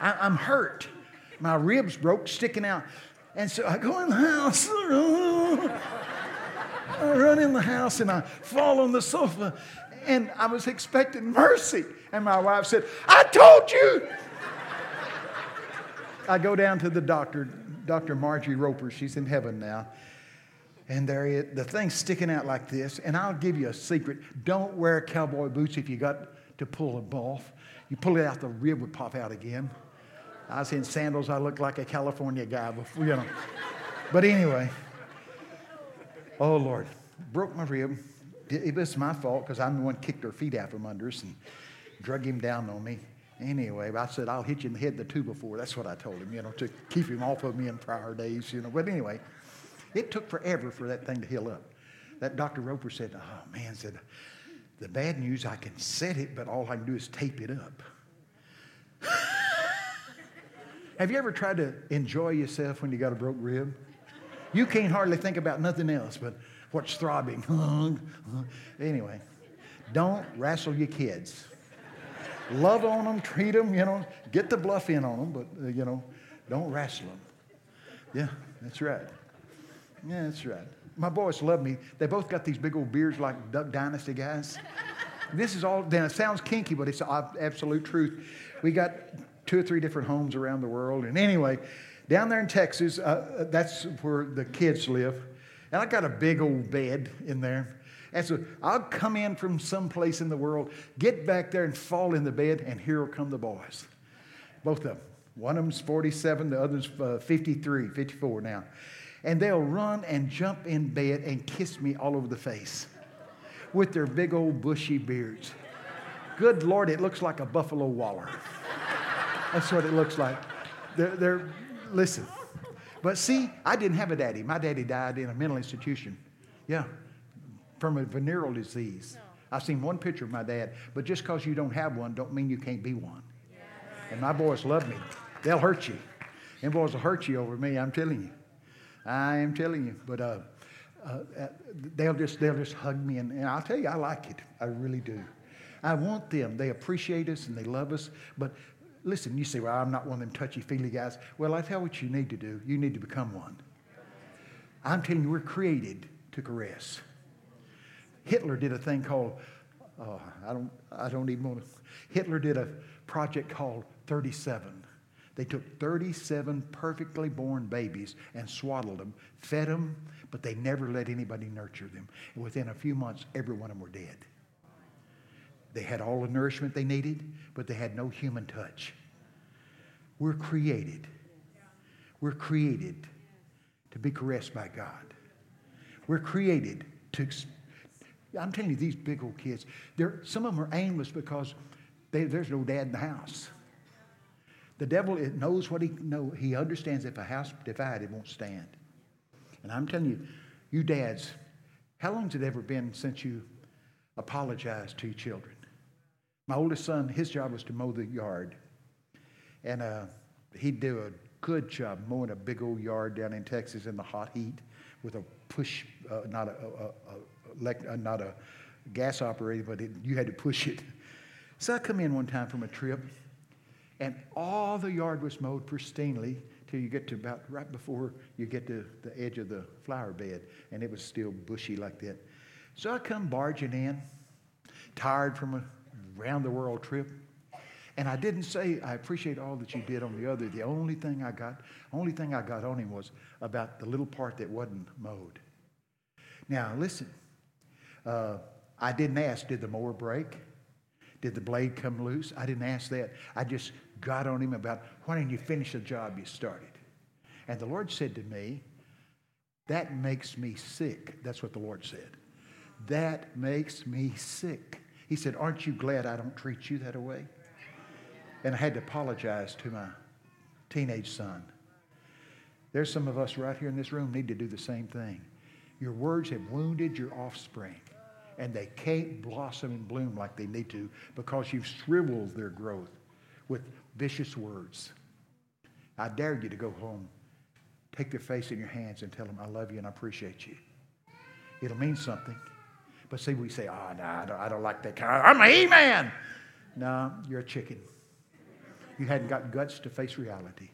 I, I'm hurt. My ribs broke, sticking out. And so I go in the house. I run in the house and I fall on the sofa. And I was expecting mercy. And my wife said, I told you. I go down to the doctor, Dr. Margie Roper. She's in heaven now. And there is, the thing's sticking out like this. And I'll give you a secret. Don't wear cowboy boots if you got to pull a off. You pull it out, the rib would pop out again. I was in sandals. I looked like a California guy before, you know. But anyway, oh Lord, broke my rib. It was my fault because I'm the one kicked her feet out from under us and drug him down on me. Anyway, I said, I'll hit you in the head the two before. That's what I told him, you know, to keep him off of me in prior days, you know. But anyway, it took forever for that thing to heal up. That Dr. Roper said, oh man, said, the bad news, I can set it, but all I can do is tape it up. *laughs* Have you ever tried to enjoy yourself when you got a broke rib? You can't hardly think about nothing else but what's throbbing. *laughs* anyway, don't wrestle your kids. Love on them, treat them, you know, get the bluff in on them, but, uh, you know, don't wrestle them. Yeah, that's right. Yeah, that's right. My boys love me. They both got these big old beards like Duck Dynasty guys. This is all, then it sounds kinky, but it's absolute truth. We got two or three different homes around the world. And anyway, down there in Texas, uh, that's where the kids live. And I got a big old bed in there. And so I'll come in from someplace in the world, get back there and fall in the bed, and here will come the boys. Both of them. One of them's 47, the other's uh, 53, 54 now. And they'll run and jump in bed and kiss me all over the face with their big old bushy beards. Good Lord, it looks like a buffalo waller. That's what it looks like. They're, they're, listen. But see, I didn't have a daddy. My daddy died in a mental institution. Yeah, from a venereal disease. I've seen one picture of my dad, but just because you don't have one, don't mean you can't be one. And my boys love me. They'll hurt you. Them boys will hurt you over me, I'm telling you. I am telling you. But uh, uh, they'll, just, they'll just hug me, and, and I'll tell you, I like it. I really do. I want them. They appreciate us and they love us, but Listen, you say, well, I'm not one of them touchy feely guys. Well, I tell you what you need to do. You need to become one. I'm telling you, we're created to caress. Hitler did a thing called, oh, I, don't, I don't even want to. Hitler did a project called 37. They took 37 perfectly born babies and swaddled them, fed them, but they never let anybody nurture them. And within a few months, every one of them were dead. They had all the nourishment they needed, but they had no human touch. We're created. We're created to be caressed by God. We're created to. I'm telling you, these big old kids, some of them are aimless because they, there's no dad in the house. The devil knows what he know. He understands if a house divided won't stand. And I'm telling you, you dads, how long has it ever been since you apologized to your children? My oldest son, his job was to mow the yard. And uh, he'd do a good job mowing a big old yard down in Texas in the hot heat with a push, uh, not a, a, a, a, uh, not a gas operated, but it, you had to push it. So I come in one time from a trip, And all the yard was mowed pristinely till you get to about right before you get to the edge of the flower bed, and it was still bushy like that. So I come barging in, tired from a round the world trip. And I didn't say I appreciate all that you did on the other. The only thing I got, only thing I got on him was about the little part that wasn't mowed. Now listen, uh, I didn't ask, did the mower break? Did the blade come loose? I didn't ask that. I just got on him about why didn't you finish the job you started? And the Lord said to me, that makes me sick. That's what the Lord said. That makes me sick. He said, Aren't you glad I don't treat you that way? And I had to apologize to my teenage son. There's some of us right here in this room need to do the same thing. Your words have wounded your offspring, and they can't blossom and bloom like they need to because you've shriveled their growth with vicious words. I dare you to go home, take their face in your hands, and tell them, I love you and I appreciate you. It'll mean something. But see, we say, ah, oh, no, I don't, I don't like that kind. I'm a he-man. No, you're a chicken. You hadn't got guts to face reality.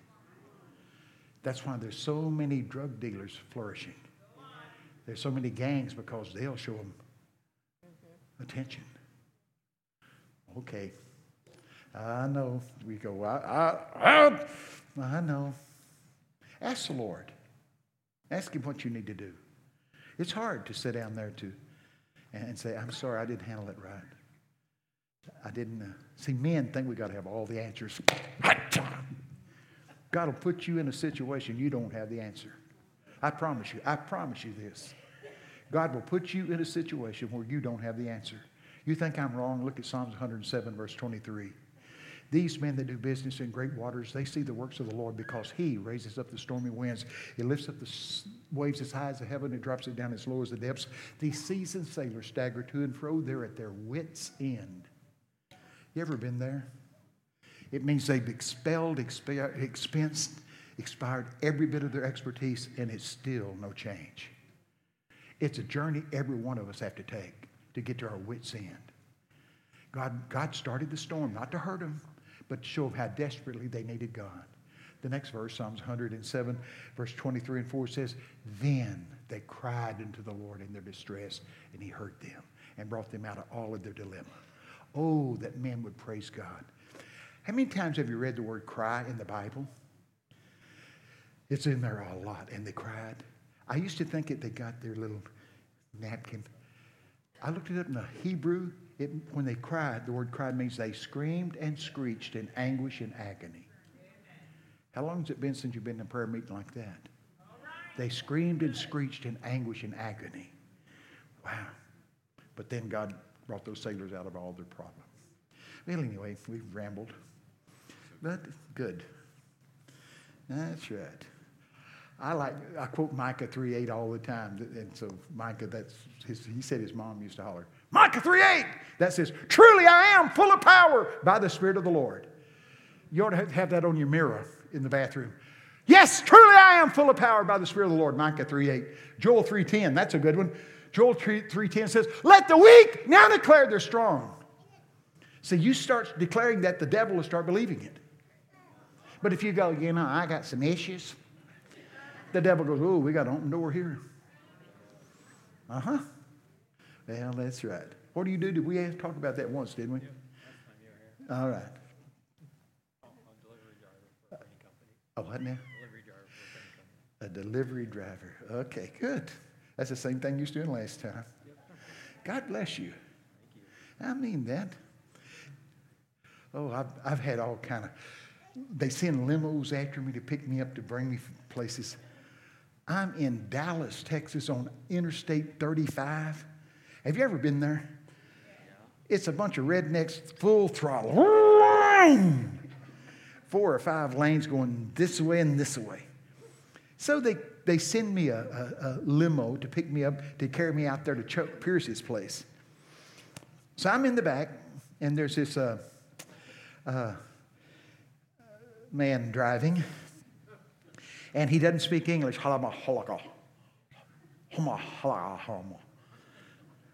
That's why there's so many drug dealers flourishing. There's so many gangs because they'll show them attention. Okay. I know. We go, I, I, I, I know. Ask the Lord. Ask Him what you need to do. It's hard to sit down there to and say, I'm sorry, I didn't handle it right. I didn't. Uh, see, men think we got to have all the answers. God will put you in a situation you don't have the answer. I promise you. I promise you this. God will put you in a situation where you don't have the answer. You think I'm wrong? Look at Psalms 107, verse 23. These men that do business in great waters, they see the works of the Lord because He raises up the stormy winds. He lifts up the waves as high as the heaven and drops it down as low as the depths. These seasoned sailors stagger to and fro. They're at their wits' end. You ever been there? It means they've expelled, expensed, expired every bit of their expertise, and it's still no change. It's a journey every one of us have to take to get to our wits' end. God, God started the storm not to hurt them, but to show how desperately they needed God. The next verse, Psalms 107, verse 23 and 4 says, Then they cried unto the Lord in their distress, and he heard them and brought them out of all of their dilemma. Oh, that men would praise God. How many times have you read the word cry in the Bible? It's in there a lot, and they cried. I used to think that they got their little napkin. I looked it up in the Hebrew. It, when they cried, the word cried means they screamed and screeched in anguish and agony. How long has it been since you've been in a prayer meeting like that? They screamed and screeched in anguish and agony. Wow. But then God brought those sailors out of all their problems. Well, anyway, we've rambled. But good. That's right. I like I quote Micah 3:8 all the time, and so Micah, that's his, he said his mom used to holler, Micah 3:8. That says, "Truly I am full of power by the Spirit of the Lord." You ought to have that on your mirror in the bathroom. Yes, truly I am full of power by the Spirit of the Lord. Micah 3:8. Joel 3:10. That's a good one. Joel 3:10 says, "Let the weak now declare they're strong." So you start declaring that, the devil will start believing it. But if you go, you know, I got some issues, the devil goes, oh, we got an open door here. Uh huh. Well, that's right. What do you do? Did we talk about that once, didn't we? Yeah, All right. Oh, what now? Delivery driver A delivery driver. Okay, good. That's the same thing you was doing last time. God bless you. you. I mean that. Oh, I've, I've had all kind of. They send limos after me to pick me up to bring me places. I'm in Dallas, Texas, on Interstate 35. Have you ever been there? It's a bunch of rednecks, full throttle. Four or five lanes going this way and this way. So they, they send me a, a, a limo to pick me up, to carry me out there to Chuck Pierce's place. So I'm in the back, and there's this uh, uh, man driving and he doesn't speak English.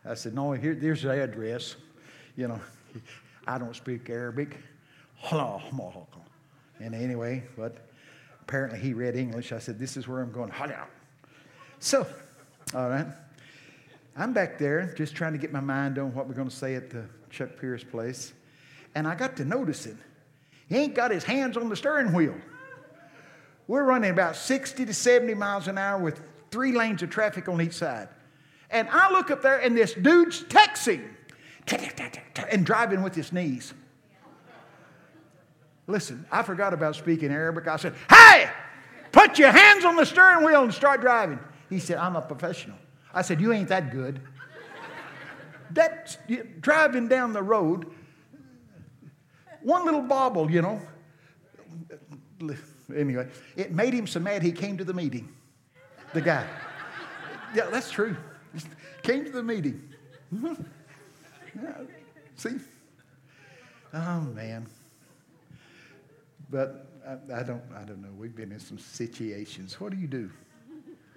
I said, No, here, there's the address. You know, *laughs* I don't speak Arabic. And anyway, but apparently he read English. I said, This is where I'm going. So, all right. I'm back there just trying to get my mind on what we're going to say at the Chuck Pierce place. And I got to noticing he ain't got his hands on the steering wheel. We're running about 60 to 70 miles an hour with three lanes of traffic on each side. And I look up there and this dude's texting and driving with his knees. Listen, I forgot about speaking Arabic. I said, Hey, put your hands on the steering wheel and start driving. He said, I'm a professional. I said, You ain't that good. That's driving down the road, one little bobble, you know. Anyway, it made him so mad he came to the meeting. The guy. Yeah, that's true. *laughs* Came to the meeting. Yeah, *laughs* see? Oh, man. But I, I, don't, I don't know. We've been in some situations. What do you do?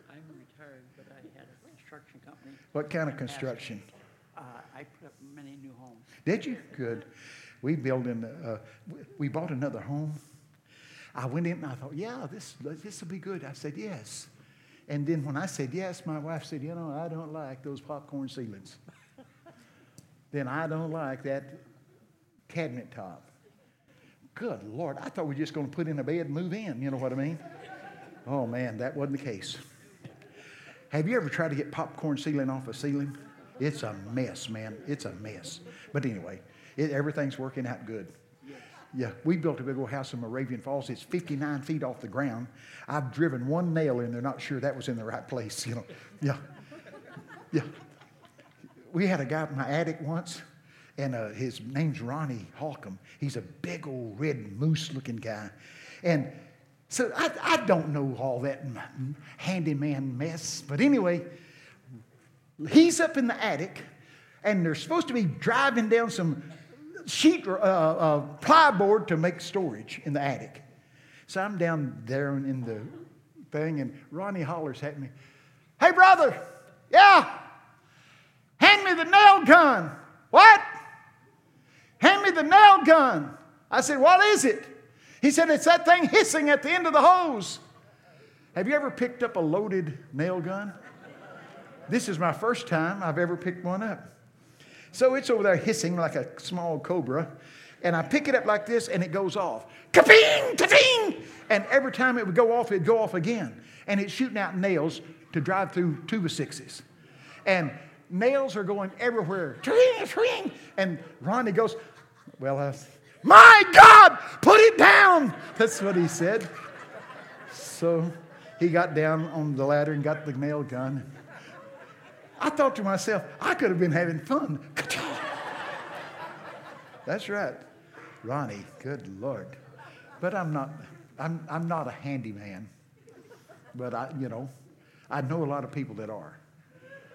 I'm retired, but I had a construction company. What kind of construction? Uh, I put up many new homes. Did you? Good. We built in, uh, we bought another home. I went in and I thought, yeah, this, this will be good. I said, yes. And then when I said yes, my wife said, you know, I don't like those popcorn ceilings. *laughs* then I don't like that cabinet top. Good Lord, I thought we were just going to put in a bed and move in. You know what I mean? *laughs* Oh man, that wasn't the case. Have you ever tried to get popcorn ceiling off a ceiling? It's a mess, man. It's a mess. But anyway, it, everything's working out good. Yeah, we built a big old house in Moravian Falls. It's 59 feet off the ground. I've driven one nail in there, not sure that was in the right place, you know. Yeah. Yeah. We had a guy in my attic once, and uh, his name's Ronnie Holcomb. He's a big old red moose looking guy. And so I, I don't know all that handyman mess. But anyway, he's up in the attic, and they're supposed to be driving down some sheet uh, uh, plyboard to make storage in the attic. So I'm down there in the thing, and Ronnie hollers at me, Hey, brother, yeah, hand me the nail gun. What? Hand me the nail gun. I said, What is it? He said, It's that thing hissing at the end of the hose. Have you ever picked up a loaded nail gun? This is my first time I've ever picked one up. So it's over there hissing like a small cobra. And I pick it up like this and it goes off. Kaping, kaping! And every time it would go off, it'd go off again. And it's shooting out nails to drive through two by sixes. And nails are going everywhere. And Ronnie goes, Well, I my God, put it down. That's what he said. So he got down on the ladder and got the nail gun. I thought to myself, I could have been having fun. That's right. Ronnie, good Lord. But I'm not, I'm, I'm not a handyman. But I, you know, I know a lot of people that are.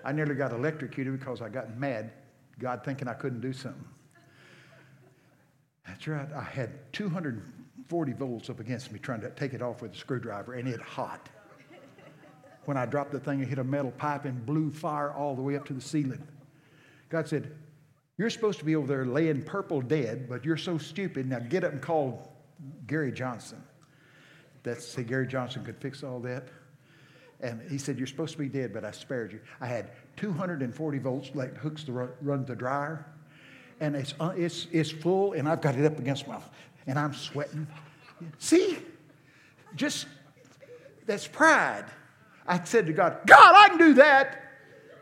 I nearly got electrocuted because I got mad, God thinking I couldn't do something. That's right. I had 240 volts up against me trying to take it off with a screwdriver, and it hot. When I dropped the thing, it hit a metal pipe and blew fire all the way up to the ceiling. God said, You're supposed to be over there laying purple dead, but you're so stupid. Now get up and call Gary Johnson. That's say Gary Johnson could fix all that. And he said, You're supposed to be dead, but I spared you. I had 240 volts, like hooks to run, run the dryer and it's, uh, it's, it's full, and I've got it up against my, and I'm sweating. See? Just, that's pride. I said to God, God, I can do that.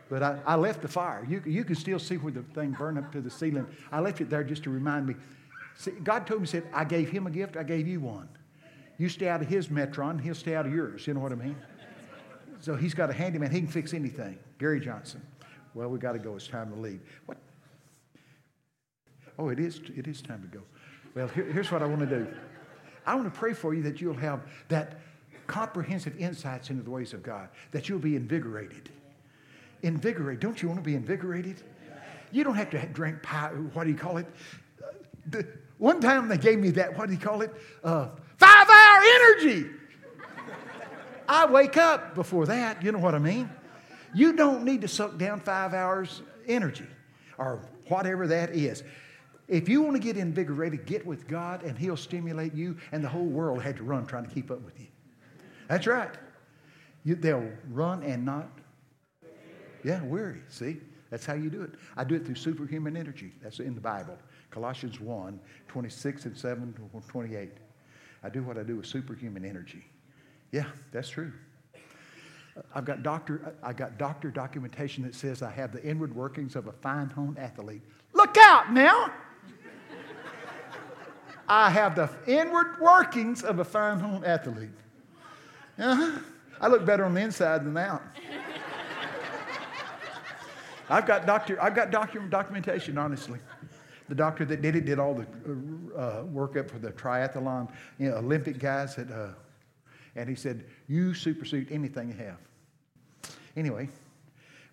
But I, I left the fire. You, you can still see where the thing burned up to the ceiling. I left it there just to remind me. See, God told me, said, I gave him a gift, I gave you one. You stay out of his metron, he'll stay out of yours. You know what I mean? So he's got a handyman. He can fix anything. Gary Johnson. Well, we got to go. It's time to leave. What Oh, it is, it is time to go. Well, here, here's what I want to do I want to pray for you that you'll have that comprehensive insights into the ways of God, that you'll be invigorated. Invigorated. Don't you want to be invigorated? You don't have to drink pie, what do you call it? The, one time they gave me that, what do you call it? Uh, five hour energy. I wake up before that, you know what I mean? You don't need to suck down five hours energy or whatever that is. If you want to get invigorated, get with God and He'll stimulate you, and the whole world had to run trying to keep up with you. That's right. You, they'll run and not, yeah, weary. See? That's how you do it. I do it through superhuman energy. That's in the Bible. Colossians 1 26 and 7 to 28. I do what I do with superhuman energy. Yeah, that's true. I've got doctor, I've got doctor documentation that says I have the inward workings of a fine-honed athlete. Look out now! I have the inward workings of a fine-honed athlete. Uh-huh. I look better on the inside than out. *laughs* I've got doctor, I've got doctor, documentation, honestly. The doctor that did it did all the uh, workup for the triathlon, you know, Olympic guys. That, uh, and he said, You supersede anything you have. Anyway,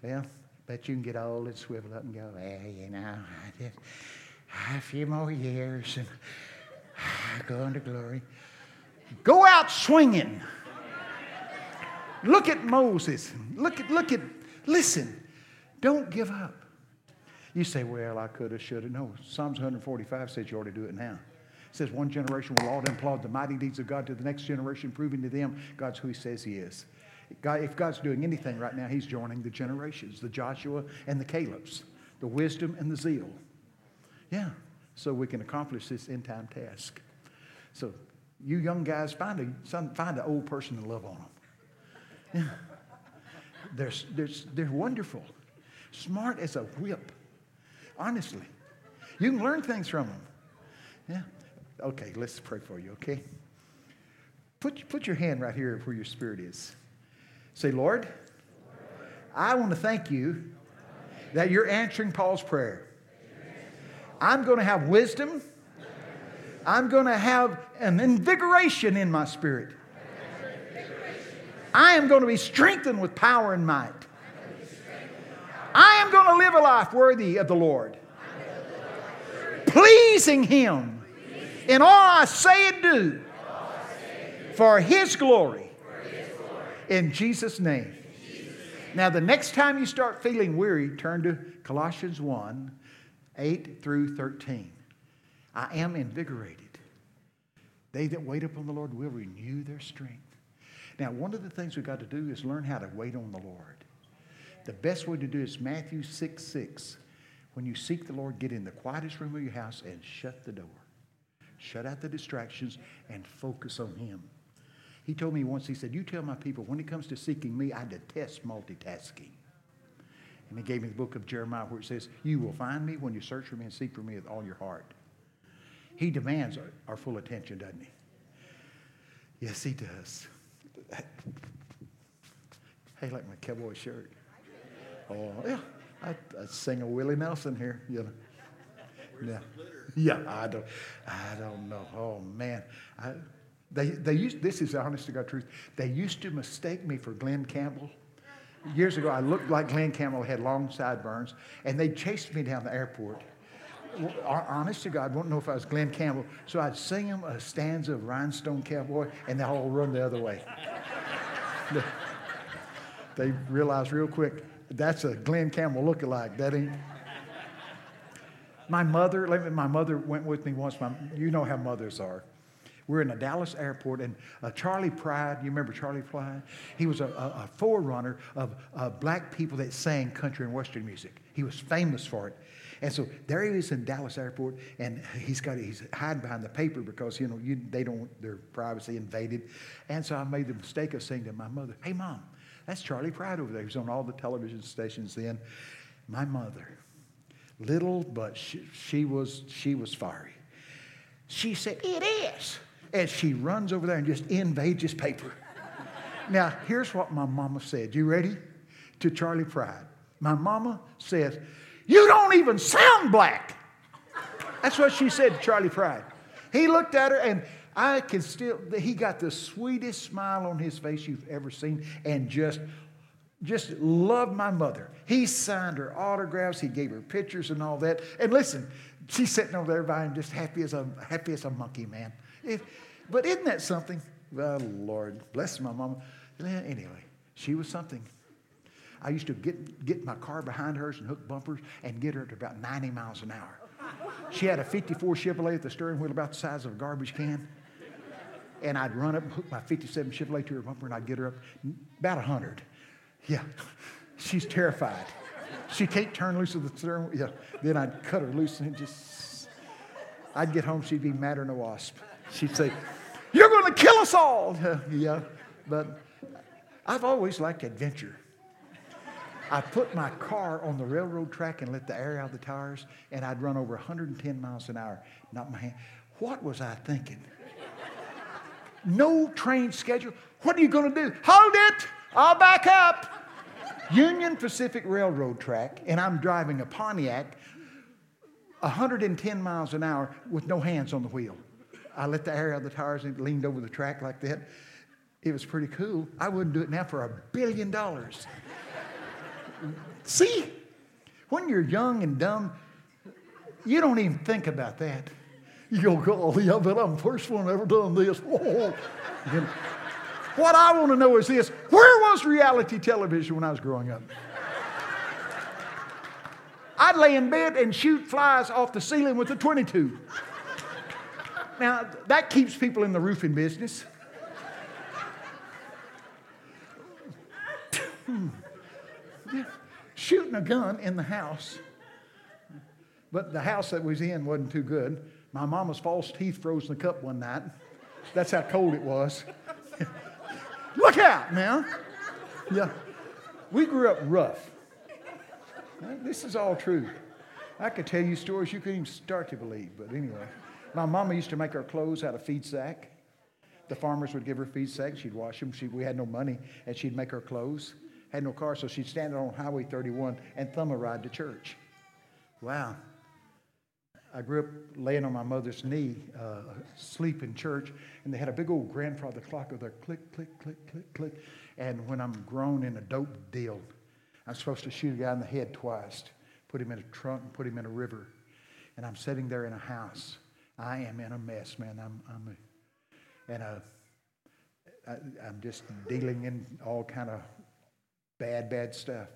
well, bet you can get old and swivel up and go, Well, you know, I just a few more years and I go into glory. Go out swinging. Look at Moses. Look at, look at, listen, don't give up. You say, well, I could have, should have. No, Psalms 145 says you ought to do it now. It says one generation will all applaud the mighty deeds of God to the next generation, proving to them God's who he says he is. God, if God's doing anything right now, he's joining the generations, the Joshua and the Caleb's, the wisdom and the zeal. Yeah, so we can accomplish this end time task. So you young guys, find a, find an old person to love on them. *laughs* They're, they're, they're wonderful. Smart as a whip. Honestly. You can learn things from them. Yeah. Okay, let's pray for you, okay? Put, put your hand right here where your spirit is. Say, Lord, I want to thank you that you're answering Paul's prayer. I'm going to have wisdom. I'm going to have an invigoration in my spirit. I am going to be strengthened with power and might. I am going to live a life worthy of the Lord, pleasing Him in all I say and do for His glory. In Jesus' name. Now, the next time you start feeling weary, turn to Colossians 1 8 through 13. I am invigorated. They that wait upon the Lord will renew their strength. Now, one of the things we've got to do is learn how to wait on the Lord. The best way to do is Matthew 6 6. When you seek the Lord, get in the quietest room of your house and shut the door. Shut out the distractions and focus on Him. He told me once, he said, You tell my people, when it comes to seeking me, I detest multitasking. And he gave me the book of Jeremiah where it says, You will find me when you search for me and seek for me with all your heart. He demands our, our full attention, doesn't he? Yes, he does. Hey, like my cowboy shirt. Oh, yeah. I, I sing a Willie Nelson here, you know. Yeah. Yeah, I don't, I don't know. Oh, man. I, they, they used, this is honest to God truth. They used to mistake me for Glen Campbell. Years ago, I looked like Glen Campbell, had long sideburns, and they chased me down the airport. Honest to God, I won't know if I was Glen Campbell. So I'd sing them a stanza of Rhinestone Cowboy, and they all run the other way. *laughs* they realized real quick that's a Glen Campbell lookalike. That ain't. My mother, my mother went with me once. My, you know how mothers are. We're in a Dallas airport, and uh, Charley Pride, you remember Charley Pride? He was a, a, a forerunner of uh, black people that sang country and western music. He was famous for it. And so there he is in Dallas airport, and he's got he's hiding behind the paper because you know you, they don't want their privacy invaded. And so I made the mistake of saying to my mother, "Hey, mom, that's Charley Pride over there. He was on all the television stations then." My mother, little but she, she was she was fiery. She said, "It is," and she runs over there and just invades his paper. now here's what my mama said. You ready? To Charley Pride. My mama says, you don't even sound black. That's what she said to Charley Pride. He looked at her and I can still, he got the sweetest smile on his face you've ever seen and just, just loved my mother. He signed her autographs, he gave her pictures and all that. And listen, she's sitting over there by him just happy as a, happy as a monkey, man. If, but isn't that something? Well, Lord, bless my mama. Anyway, she was something. I used to get, get my car behind hers and hook bumpers and get her to about 90 miles an hour. She had a 54 Chevrolet with the steering wheel about the size of a garbage can. And I'd run up and hook my 57 Chevrolet to her bumper and I'd get her up about 100. Yeah, she's terrified. She can't turn loose of the steering wheel. Yeah, then I'd cut her loose and just, I'd get home, she'd be madder than a wasp. She'd say, You're going to kill us all. *laughs* yeah, but I've always liked adventure. I put my car on the railroad track and let the air out of the tires, and I'd run over 110 miles an hour. Not my hand. What was I thinking? No train schedule. What are you going to do? Hold it! I'll back up. Union Pacific Railroad track, and I'm driving a Pontiac 110 miles an hour with no hands on the wheel. I let the air out of the tires and leaned over the track like that. It was pretty cool. I wouldn't do it now for a billion dollars. See, when you're young and dumb, you don't even think about that. You go, oh, golly, I bet I'm the first one ever done this. *laughs* Oh. What I want to know is this where was reality television when I was growing up? I'd lay in bed and shoot flies off the ceiling with a 22. Now, that keeps people in the roofing business. *laughs* Shooting a gun in the house. But the house that we was in wasn't too good. My mama's false teeth froze in the cup one night. That's how cold it was. *laughs* Look out now. Yeah. We grew up rough. This is all true. I could tell you stories you couldn't even start to believe, but anyway. My mama used to make our clothes out of feed sack. The farmers would give her feed sacks. She'd wash them. She, we had no money, and she'd make her clothes. Had no car, so she'd stand on Highway 31 and thumb a ride to church. Wow. I grew up laying on my mother's knee, uh, sleep in church, and they had a big old grandfather clock with a click, click, click, click, click. And when I'm grown in a dope deal, I'm supposed to shoot a guy in the head twice, put him in a trunk, and put him in a river. And I'm sitting there in a house. I am in a mess, man. I'm, I'm and a, I, I'm just dealing in all kind of bad, bad stuff.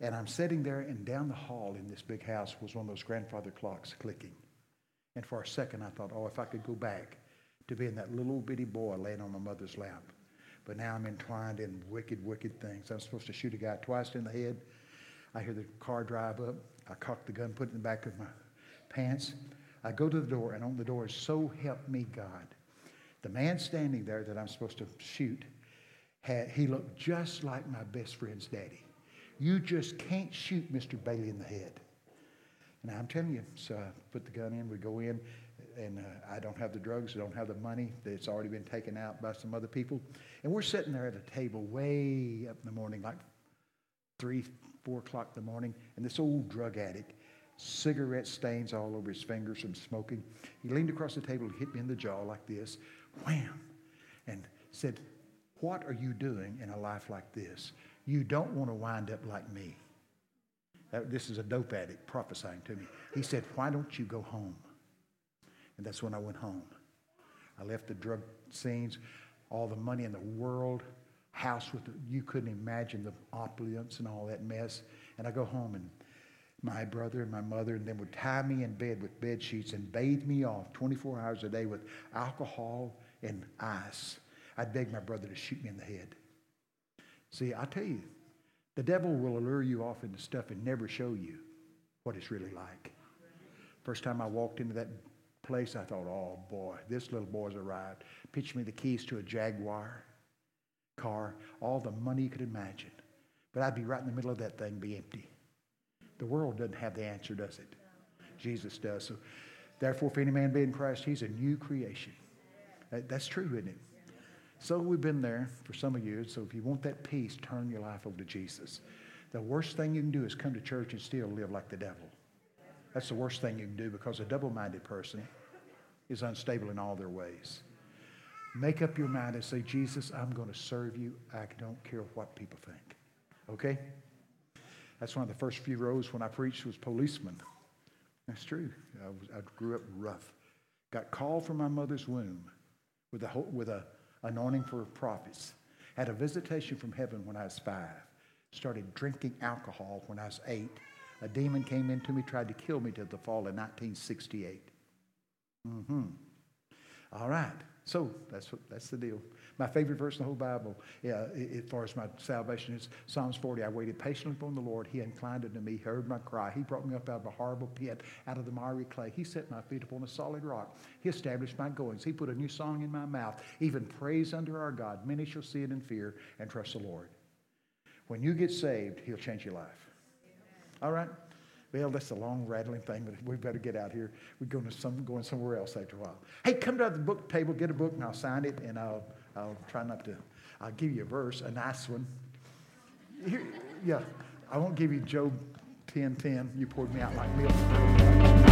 And I'm sitting there, and down the hall in this big house was one of those grandfather clocks clicking. And for a second, I thought, oh, if I could go back to being that little bitty boy laying on my mother's lap. But now I'm entwined in wicked, wicked things. I'm supposed to shoot a guy twice in the head. I hear the car drive up. I cock the gun, put it in the back of my pants. I go to the door, and on the door is so help me God. The man standing there that I'm supposed to shoot, had, he looked just like my best friend's daddy. You just can't shoot Mr. Bailey in the head. And I'm telling you, so I put the gun in, we go in, and uh, I don't have the drugs, I don't have the money. It's already been taken out by some other people. And we're sitting there at a table way up in the morning, like three, four o'clock in the morning, and this old drug addict, cigarette stains all over his fingers from smoking. He leaned across the table and hit me in the jaw like this, wham, and said, What are you doing in a life like this? You don't want to wind up like me. This is a dope addict prophesying to me. He said, Why don't you go home? And that's when I went home. I left the drug scenes, all the money in the world, house with the, you couldn't imagine the opulence and all that mess. And I go home and my brother and my mother and then would tie me in bed with bed sheets and bathe me off 24 hours a day with alcohol and ice. I'd beg my brother to shoot me in the head. See, I tell you, the devil will allure you off into stuff and never show you what it's really like. First time I walked into that place, I thought, oh boy, this little boy's arrived. Pitched me the keys to a Jaguar car, all the money you could imagine. But I'd be right in the middle of that thing, be empty. The world doesn't have the answer, does it? Jesus does. So, therefore, if any man be in Christ, he's a new creation. That's true, isn't it? So we've been there for some of you. So if you want that peace, turn your life over to Jesus. The worst thing you can do is come to church and still live like the devil. That's the worst thing you can do because a double minded person is unstable in all their ways. Make up your mind and say, Jesus, I'm going to serve you. I don't care what people think. Okay? That's one of the first few rows when I preached was policeman. That's true. I, was, I grew up rough. Got called from my mother's womb with a, with a anointing for prophets. Had a visitation from heaven when I was five. Started drinking alcohol when I was eight. A demon came into me, tried to kill me to the fall in 1968. Mm-hmm. All right. So that's what, that's the deal. My favorite verse in the whole Bible, as far as my salvation is Psalms 40. I waited patiently upon the Lord. He inclined unto me, heard my cry. He brought me up out of a horrible pit, out of the miry clay. He set my feet upon a solid rock. He established my goings. He put a new song in my mouth, even praise unto our God. Many shall see it in fear and trust the Lord. When you get saved, He'll change your life. All right? Well, that's a long rattling thing, but we better get out here. We're going, to some, going somewhere else after a while. Hey, come to the book table, get a book, and I'll sign it, and I'll, I'll try not to. I'll give you a verse, a nice one. Here, yeah, I won't give you Job 10 10. You poured me out like milk.